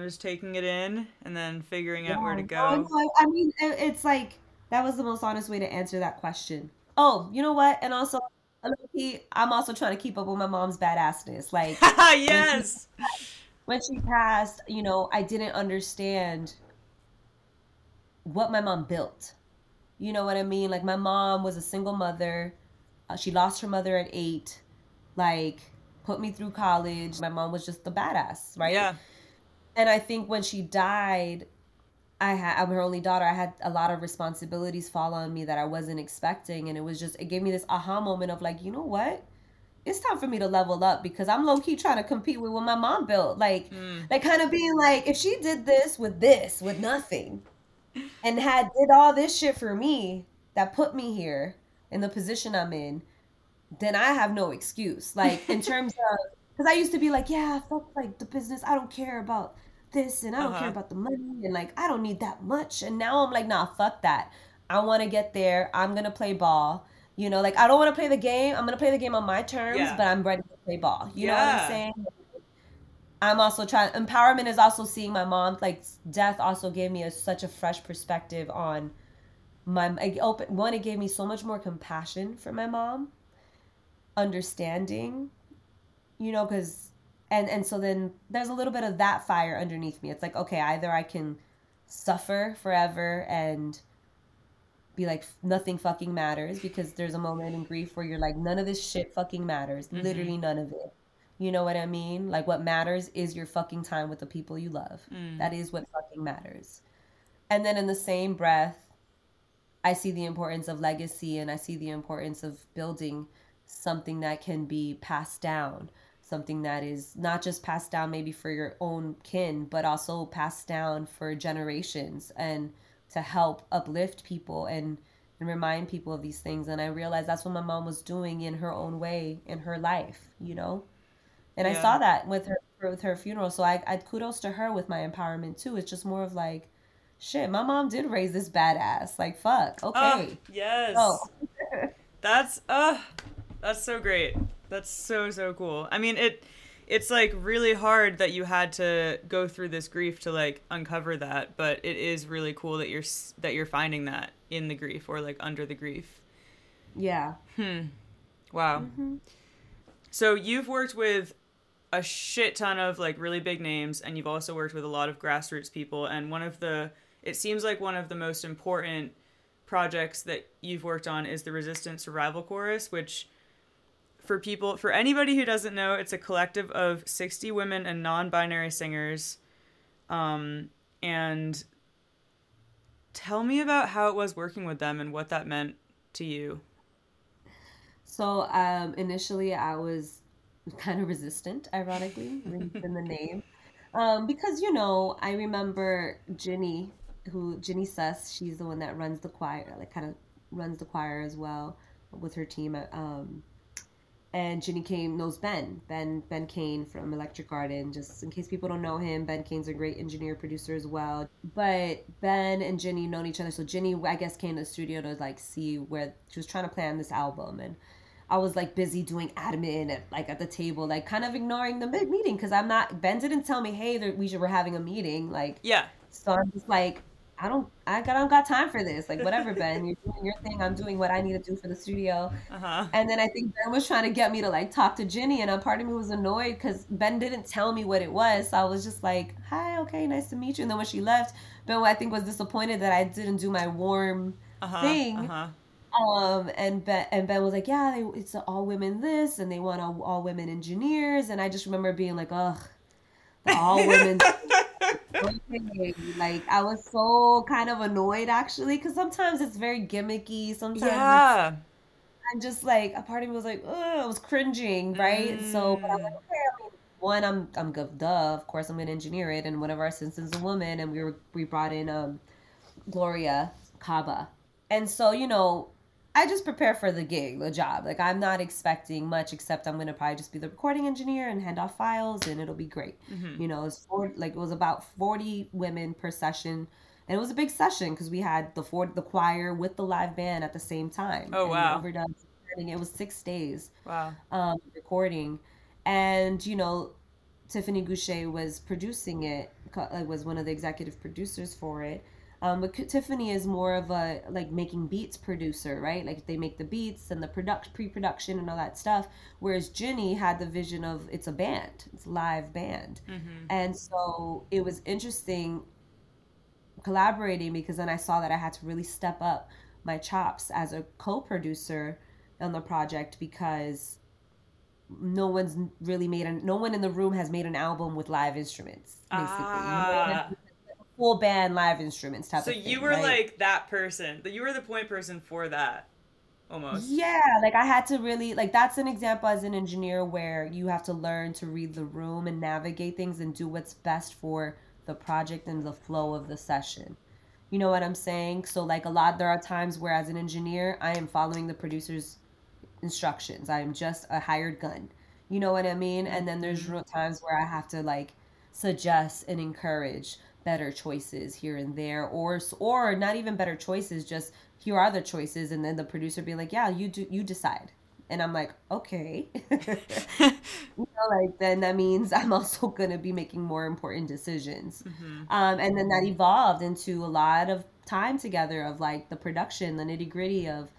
just taking it in and then figuring yeah. out where to go. Oh, I mean, it's like that was the most honest way to answer that question. Oh, you know what? And also, I'm also trying to keep up with my mom's badassness. Like, yes. When she, when she passed, you know, I didn't understand what my mom built. You know what I mean? Like, my mom was a single mother. Uh, she lost her mother at eight. Like, put me through college. My mom was just the badass, right? Yeah. And I think when she died, I had I'm her only daughter. I had a lot of responsibilities fall on me that I wasn't expecting, and it was just it gave me this aha moment of like, you know what? It's time for me to level up because I'm low key trying to compete with what my mom built. Like, mm. like kind of being like, if she did this with this with nothing, and had did all this shit for me that put me here in the position I'm in, then I have no excuse. Like in terms of because I used to be like, yeah, fuck like the business. I don't care about this and I don't uh-huh. care about the money and like I don't need that much. And now I'm like, nah, fuck that. I want to get there. I'm gonna play ball. You know, like I don't want to play the game. I'm gonna play the game on my terms, yeah. but I'm ready to play ball. You yeah. know what I'm saying? I'm also trying. Empowerment is also seeing my mom. Like death also gave me a, such a fresh perspective on my. It open one. It gave me so much more compassion for my mom understanding you know because and and so then there's a little bit of that fire underneath me. It's like okay either i can suffer forever and be like nothing fucking matters because there's a moment in grief where you're like none of this shit fucking matters. Mm-hmm. literally none of it. You know what i mean? Like what matters is your fucking time with the people you love. Mm. that is what fucking matters. And then in the same breath i see the importance of legacy and i see the importance of building something that can be passed down something that is not just passed down maybe for your own kin but also passed down for generations and to help uplift people and and remind people of these things. And i realized that's what my mom was doing in her own way in her life you know? And yeah. i saw that with her with her funeral. So I, I kudos to her with my empowerment too. It's just more of like shit my mom did raise this badass. Like fuck okay. yes. Oh. that's uh that's so great. That's so so cool. I mean, it it's like really hard that you had to go through this grief to like uncover that, but it is really cool that you're that you're finding that in the grief or like under the grief. Yeah. Hmm. Wow. Mm-hmm. So you've worked with a shit ton of like really big names and you've also worked with a lot of grassroots people and one of the it seems like one of the most important projects that you've worked on is the Resistance Revival Chorus, which for people for anybody who doesn't know it's a collective of 60 women and non-binary singers um, and tell me about how it was working with them and what that meant to you. So um, initially, I was kind of resistant, ironically, in the name, um, because you know I remember Ginny, who Ginny Suss, she's the one that runs the choir, like kind of runs the choir as well with her team. Um, and Ginny Kane knows Ben, Ben Ben Kane from Electric Garden. Just in case people don't know him, Ben Kane's a great engineer producer as well. But Ben and Ginny known each other, so Ginny I guess came to the studio to like see where she was trying to plan this album, and I was like busy doing admin at like at the table, like kind of ignoring the meeting because I'm not. Ben didn't tell me, hey, we should we're having a meeting, like yeah. So I'm just like, I don't I don't got time for this. Like whatever, Ben, you're doing your thing. I'm doing what I need to do for the studio. Uh-huh. And then I think Ben was trying to get me to like talk to Ginny, and a part of me was annoyed because Ben didn't tell me what it was. So I was just like, "Hi, okay, nice to meet you." And then when she left, Ben I think was disappointed that I didn't do my warm uh-huh. thing. Uh-huh. Um, and Ben and Ben was like, "Yeah, they, it's all women this, and they want all, all women engineers." And I just remember being like, "Ugh, all women." like I was so kind of annoyed actually because sometimes it's very gimmicky. Sometimes yeah. I'm just like a part of me was like, oh, I was cringing, right? Mm. So, but I'm like, okay. I mean, one, I'm I'm good. Duh, of course, I'm gonna engineer it. And one of our assistants is a woman, and we were we brought in um Gloria Kaba, and so you know I just prepare for the gig, the job. Like I'm not expecting much except I'm gonna probably just be the recording engineer and hand off files and it'll be great. Mm-hmm. You know, it's four like it was about 40 women per session. And it was a big session because we had the four the choir with the live band at the same time. Oh wow. Overdone it was six days. Wow. Um, recording. And, you know, Tiffany Gouché was producing it, was one of the executive producers for it um, but Tiffany is more of a like making beats producer, right? Like they make the beats and the product pre-production and all that stuff. Whereas Ginny had the vision of it's a band, it's a live band, mm-hmm. and so it was interesting collaborating because then I saw that I had to really step up my chops as a co-producer on the project because no one's really made a no one in the room has made an album with live instruments basically. Ah full band live instruments type so of thing. So you were right? like that person. You were the point person for that. Almost. Yeah, like I had to really like that's an example as an engineer where you have to learn to read the room and navigate things and do what's best for the project and the flow of the session. You know what I'm saying? So like a lot there are times where as an engineer, I am following the producer's instructions. I am just a hired gun. You know what I mean? And then there's mm-hmm. times where I have to like suggest and encourage better choices here and there or or not even better choices just here are the choices and then the producer be like yeah you do you decide. And i'm like okay. You know like then that means i'm also going to be making more important decisions. Mm-hmm. um, and then that evolved into a lot of time together of like the production the nitty gritty of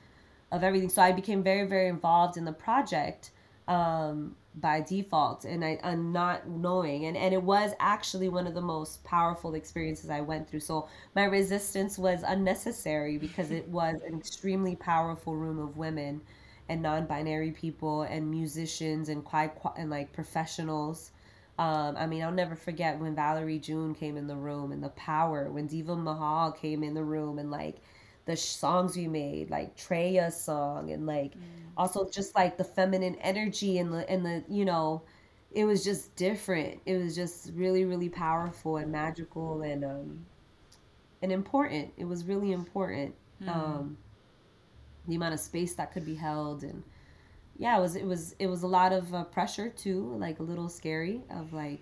of everything. So i became very very involved in the project um, by default and I, am not knowing and, and it was actually one of the most powerful experiences I went through. So my resistance was unnecessary because it was an extremely powerful room of women and non-binary people and musicians and quite and like professionals. Um, I mean, I'll never forget when Valerie June came in the room and the power when Deva Mahal came in the room and like the songs we made, like Treya's song, and like mm. also just like the feminine energy and the and the you know, it was just different. It was just really really powerful and magical and um and important. It was really important. Mm. Um, the amount of space that could be held and yeah, it was it was it was a lot of uh, pressure too, like a little scary of like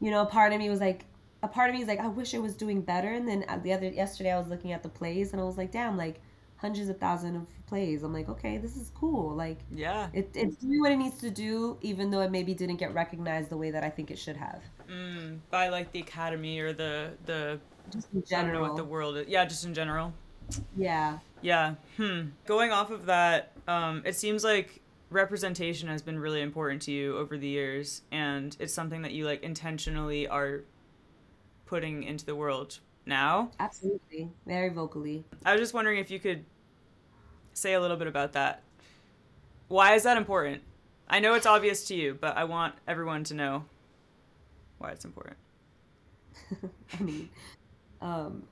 you know, part of me was like a part of me is like, I wish I was doing better. And then uh, the other yesterday, I was looking at the plays, and I was like, damn, like hundreds of thousands of plays. I'm like, okay, this is cool. Like, yeah, it, it's doing what it needs to do, even though it maybe didn't get recognized the way that I think it should have. Mm, by like the academy or the the just in general. I don't know what the world is. Yeah, just in general. Yeah. Yeah. Hmm. Going off of that, um, it seems like representation has been really important to you over the years, and it's something that you like intentionally are putting into the world now. Absolutely. Very vocally. I was just wondering if you could say a little bit about that. Why is that important? I know it's obvious to you, but I want everyone to know why it's important. I mean, um,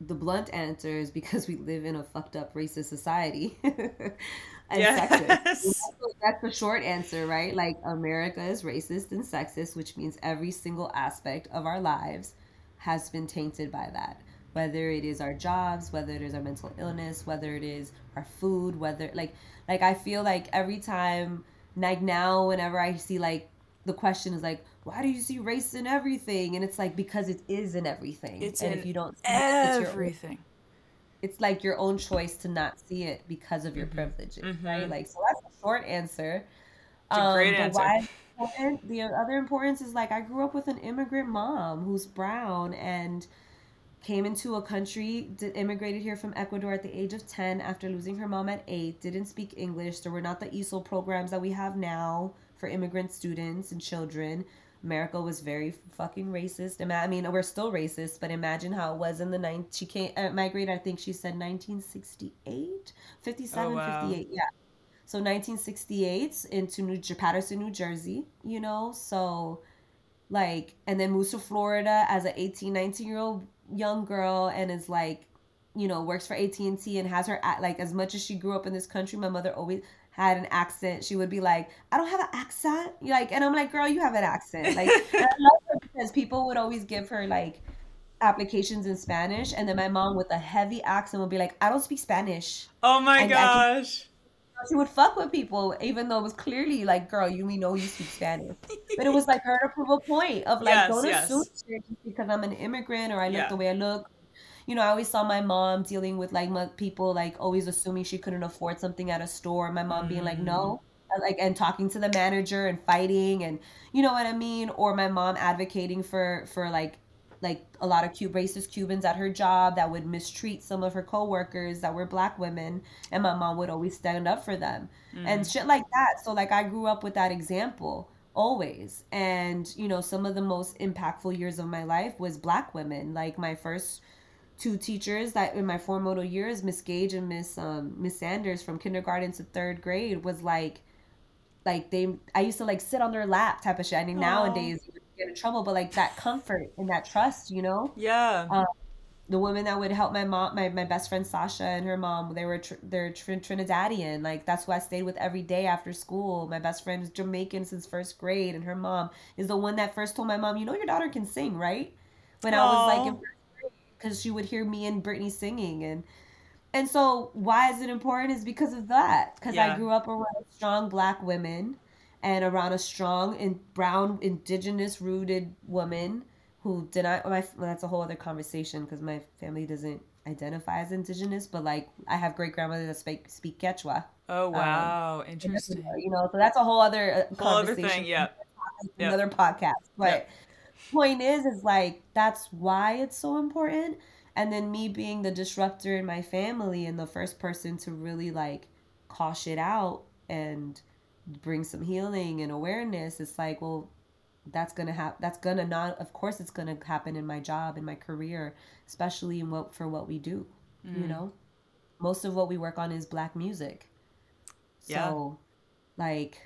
the blunt answer is because we live in a fucked up racist society and yes. sexist. That's the short answer, right? Like America is racist and sexist, which means every single aspect of our lives has been tainted by that. Whether it is our jobs, whether it is our mental illness, whether it is our food, whether like like I feel like every time like now whenever I see like the question is like why do you see race in everything? And it's like because it is in everything. It's and in if you don't see it, it's everything. It's like your own choice to not see it because of your mm-hmm. privileges, mm-hmm. right? Like so that's a short answer. It's a great um, answer. Why the other importance is like I grew up with an immigrant mom who's brown and came into a country did, immigrated here from ecuador at the age of 10 after losing her mom at 8 didn't speak english there were not the esol programs that we have now for immigrant students and children America was very fucking racist. I mean, we're still racist, but imagine how it was in the nine. She came uh, migrated. I think she said 1968, 57, oh, wow. 58. Yeah. So 1968 into New Paterson, New Jersey. You know, so like, and then moves to Florida as an 18, 19 year old young girl, and is like, you know, works for AT and T and has her like as much as she grew up in this country. My mother always had an accent, she would be like, "I don't have an accent," like, and I'm like, "Girl, you have an accent." Like, I love her because people would always give her like applications in Spanish, and then my mom with a heavy accent would be like, "I don't speak Spanish." Oh my and gosh. she would fuck with people, even though it was clearly like, "Girl, you we know you speak Spanish," but it was like her to prove a point of like, yes, "Don't yes. assume because I'm an immigrant or I look yeah. the way I look." You know, I always saw my mom dealing with like people like always assuming she couldn't afford something at a store. My mom mm-hmm. being like, no, mm. like and talking to the manager and fighting and you know what I mean, or my mom advocating for for like like a lot of cute racist Cubans at her job that would mistreat some of her coworkers that were black women, and my mom would always stand up for them mm. and shit like that. So like I grew up with that example always, and you know some of the most impactful years of my life was black women. Like my first two teachers that in my formative years, Miss Gage and Miss um, Miss Sanders from kindergarten to third grade was like like they I used to like sit on their lap type of shit. I mean Aww. nowadays you get in trouble, but like that comfort and that trust, you know? Yeah. Um, the women that would help my mom, my, my best friend Sasha and her mom, they were tr- they're tr- Trinidadian. Like that's who I stayed with every day after school. My best friend is Jamaican since first grade, and her mom is the one that first told my mom, "You know, your daughter can sing, right?" When Aww. I was like in because she would hear me and Brittany singing and and so why is it important is because of that because yeah. I grew up around strong black women and around a strong and brown indigenous rooted woman who did not my well, that's a whole other conversation because my family doesn't identify as indigenous but like I have great grandmother that speak speak Quechua. Oh um, wow, um, interesting. You know, so that's a whole other uh, whole other thing. Yeah, another yep. podcast, but. Yep point is is like that's why it's so important and then me being the disruptor in my family and the first person to really like call shit out and bring some healing and awareness it's like well that's gonna happen that's gonna not of course it's gonna happen in my job in my career especially in what for what we do mm. you know most of what we work on is black music yeah. so like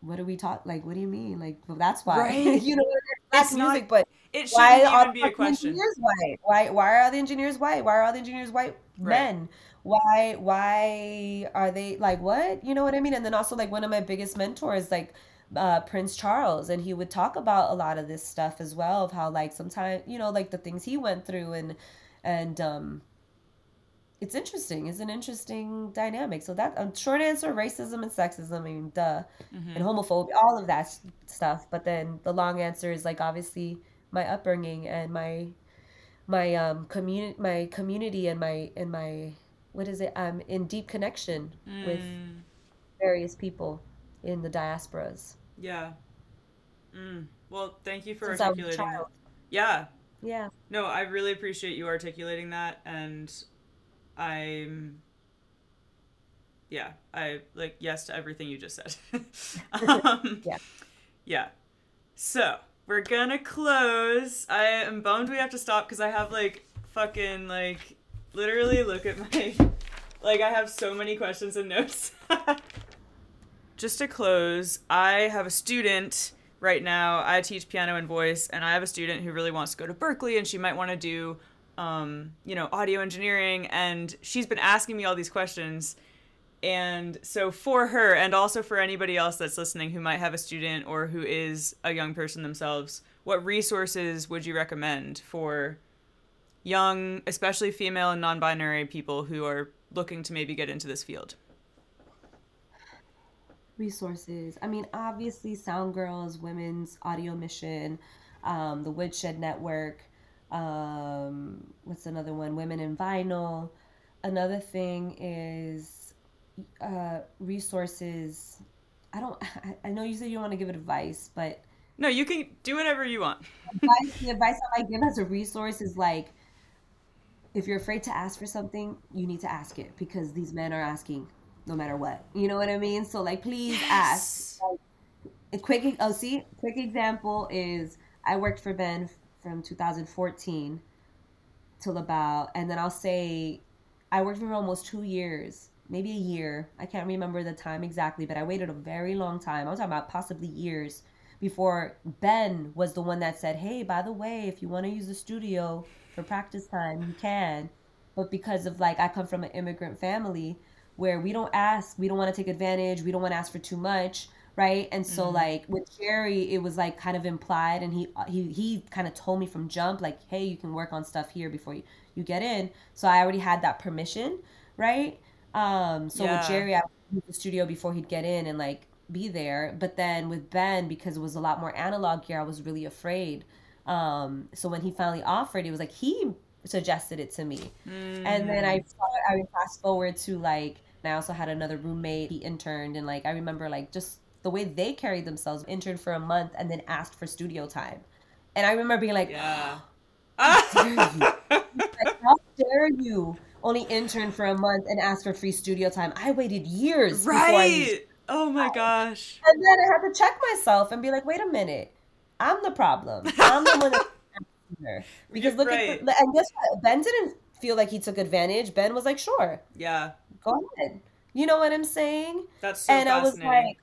what do we talk like what do you mean like well, that's why right. you know it's music, not, but it shouldn't why even be a question. Engineers white? Why why are all the engineers white? Why are all the engineers white right. men? Why why are they like what? You know what I mean? And then also like one of my biggest mentors, like uh, Prince Charles, and he would talk about a lot of this stuff as well of how like sometimes you know like the things he went through and and um it's interesting. It's an interesting dynamic. So that um, short answer: racism and sexism. I mean, duh, mm-hmm. and homophobia, all of that stuff. But then the long answer is like obviously my upbringing and my my um community, my community, and my and my what is it? I'm in deep connection mm. with various people in the diasporas. Yeah. Mm. Well, thank you for Since articulating that. Yeah. Yeah. No, I really appreciate you articulating that and I'm yeah, I like yes to everything you just said. um, yeah. Yeah. So, we're gonna close. I am bummed we have to stop because I have like fucking like literally look at my like I have so many questions and notes. just to close, I have a student right now. I teach piano and voice, and I have a student who really wants to go to Berklee, and she might want to do um, you know, audio engineering, and she's been asking me all these questions. And so, for her, and also for anybody else that's listening who might have a student or who is a young person themselves, what resources would you recommend for young, especially female and non binary people who are looking to maybe get into this field? Resources. I mean, obviously, Sound Girls, Women's Audio Mission, um, the Woodshed Network. Um, what's another one? Women in Vinyl. Another thing is uh, resources. I don't. I know you said you don't want to give advice, but no, you can do whatever you want. advice, the advice I might give as a resource is like, if you're afraid to ask for something, you need to ask it because these men are asking no matter what. You know what I mean? So like, please yes. ask. Like, a quick. Oh, see, quick example is I worked for Ben from 2014 till about, and then I'll say I worked for almost two years, maybe a year. I can't remember the time exactly, but I waited a very long time. I was talking about possibly years before Ben was the one that said, "Hey, by the way, if you want to use the studio for practice time, you can." But because of like I come from an immigrant family where we don't ask, we don't want to take advantage, we don't want to ask for too much, right? And so mm-hmm. like with Jerry, it was like kind of implied, and he he he kind of told me from jump like, "Hey, you can work on stuff here before you you get in." So I already had that permission, right? Um, so yeah. with Jerry, I to the studio before he'd get in, and like be there. But then with Ben, because it was a lot more analog gear, I was really afraid. Um, so when he finally offered, it was like he suggested it to me. Mm. And then I mm. I would fast forward to like, I also had another roommate. He interned, and like I remember like just the way they carried themselves. Interned for a month and then asked for studio time, and I remember being like, yeah. How dare you? like, how dare you? Only intern for a month and ask for free studio time. I waited years. Right. Oh my gosh. And then I had to check myself and be like, wait a minute. I'm the problem. I'm the one because look right. at the, and guess what? Ben didn't feel like he took advantage. Ben was like, sure. Yeah. Go ahead. You know what I'm saying? That's so And I was like,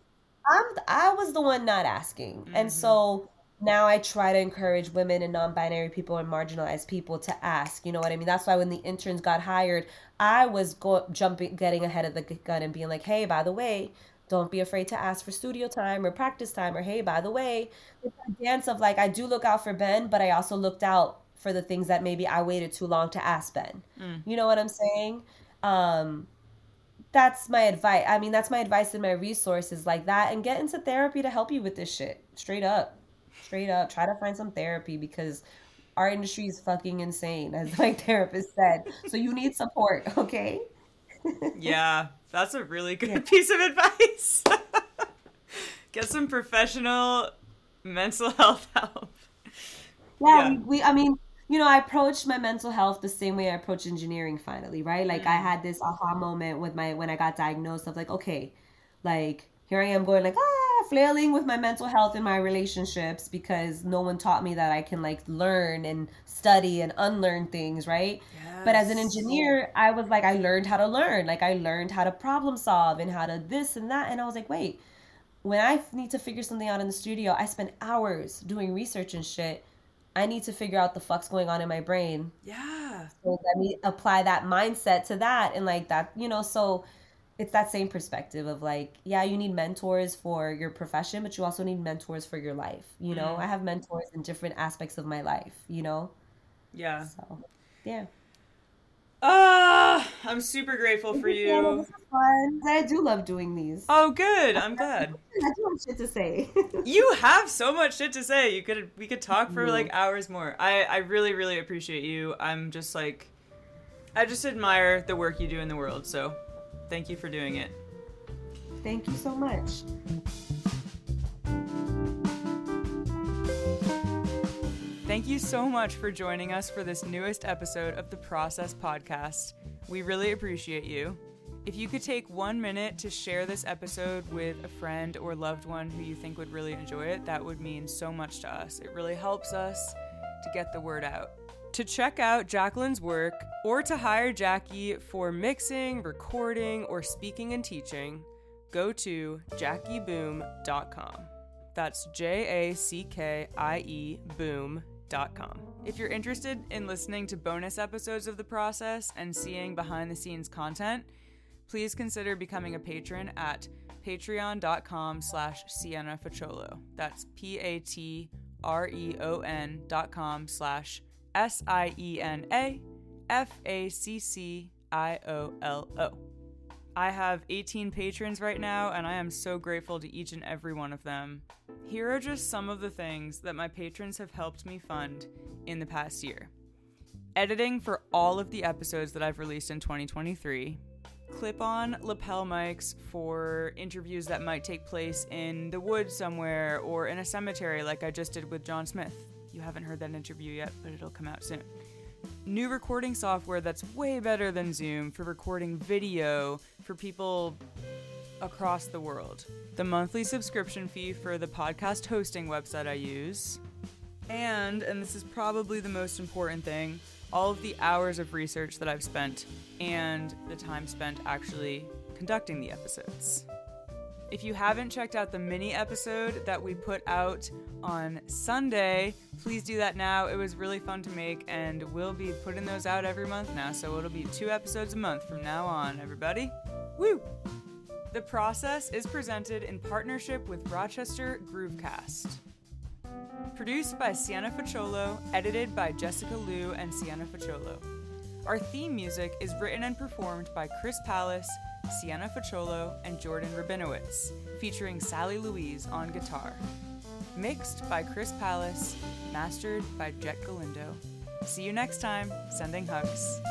I'm I was the one not asking. Mm-hmm. And so now I try to encourage women and non-binary people and marginalized people to ask. You know what I mean? That's why when the interns got hired, I was go- jumping, getting ahead of the gun and being like, "Hey, by the way, don't be afraid to ask for studio time or practice time or hey by the way it's a dance of like i do look out for ben but i also looked out for the things that maybe i waited too long to ask ben mm. you know what i'm saying um that's my advice i mean that's my advice and my resources like that and get into therapy to help you with this shit straight up straight up try to find some therapy because our industry is fucking insane as my therapist said so you need support okay yeah that's a really good yeah. piece of advice. Get some professional mental health help. Yeah, yeah. We, we, I mean, you know, I approached my mental health the same way I approach engineering finally, right? Like mm. I had this aha moment with my when I got diagnosed of like, okay, like here I am going like ah flailing with my mental health and my relationships because no one taught me that I can like learn and study and unlearn things, right? Yes. But as an engineer, I was like I learned how to learn. Like I learned how to problem solve and how to this and that and I was like, wait, when I need to figure something out in the studio, I spend hours doing research and shit. I need to figure out the fuck's going on in my brain. Yeah. So let me apply that mindset to that and like that, you know, so it's that same perspective of like, yeah, you need mentors for your profession, but you also need mentors for your life. You know, mm. I have mentors in different aspects of my life, you know? Yeah. So, yeah. Ah, uh, I'm super grateful for you. This is fun. I do love doing these. Oh, good. I'm glad. I do have shit to say. you have so much shit to say. You could we could talk for like hours more. I I really really appreciate you. I'm just like I just admire the work you do in the world. So Thank you for doing it. Thank you so much. Thank you so much for joining us for this newest episode of the Process Podcast. We really appreciate you. If you could take one minute to share this episode with a friend or loved one who you think would really enjoy it, that would mean so much to us. It really helps us to get the word out. To check out Jaclyn's work or to hire Jackie for mixing, recording, or speaking and teaching, go to jackieboom.com. That's J A C K I E boom, If you're interested in listening to bonus episodes of the process and seeing behind the scenes content, please consider becoming a patron at patreon.com slash Siena Facciolo. That's P-A-T-R-E-O-N dot com slash S-I-E-N-A F-A-C-C-I-O-L-O. I have 18 patrons right now, and I am so grateful to each and every one of them. Here are just some of the things that my patrons have helped me fund in the past year editing for all of the episodes that I've released in 2023, clip on lapel mics for interviews that might take place in the woods somewhere or in a cemetery, like I just did with John Smith. You haven't heard that interview yet, but it'll come out soon. New recording software that's way better than Zoom for recording video for people across the world. The monthly subscription fee for the podcast hosting website I use. And, and this is probably the most important thing, all of the hours of research that I've spent and the time spent actually conducting the episodes. If you haven't checked out the mini episode that we put out on Sunday, please do that now. It was really fun to make, and we'll be putting those out every month now. So it'll be two episodes a month from now on, everybody. Woo! The process is presented in partnership with Rochester Groovecast. Produced by Siena Facciolo, edited by Jessica Luo and Siena Facciolo. Our theme music is written and performed by Chris Palace Siena Facciolo, and Jordan Rabinowitz, featuring Sally Louise on guitar. Mixed by Chris Palace, mastered by Jett Galindo. See you next time. Sending hugs.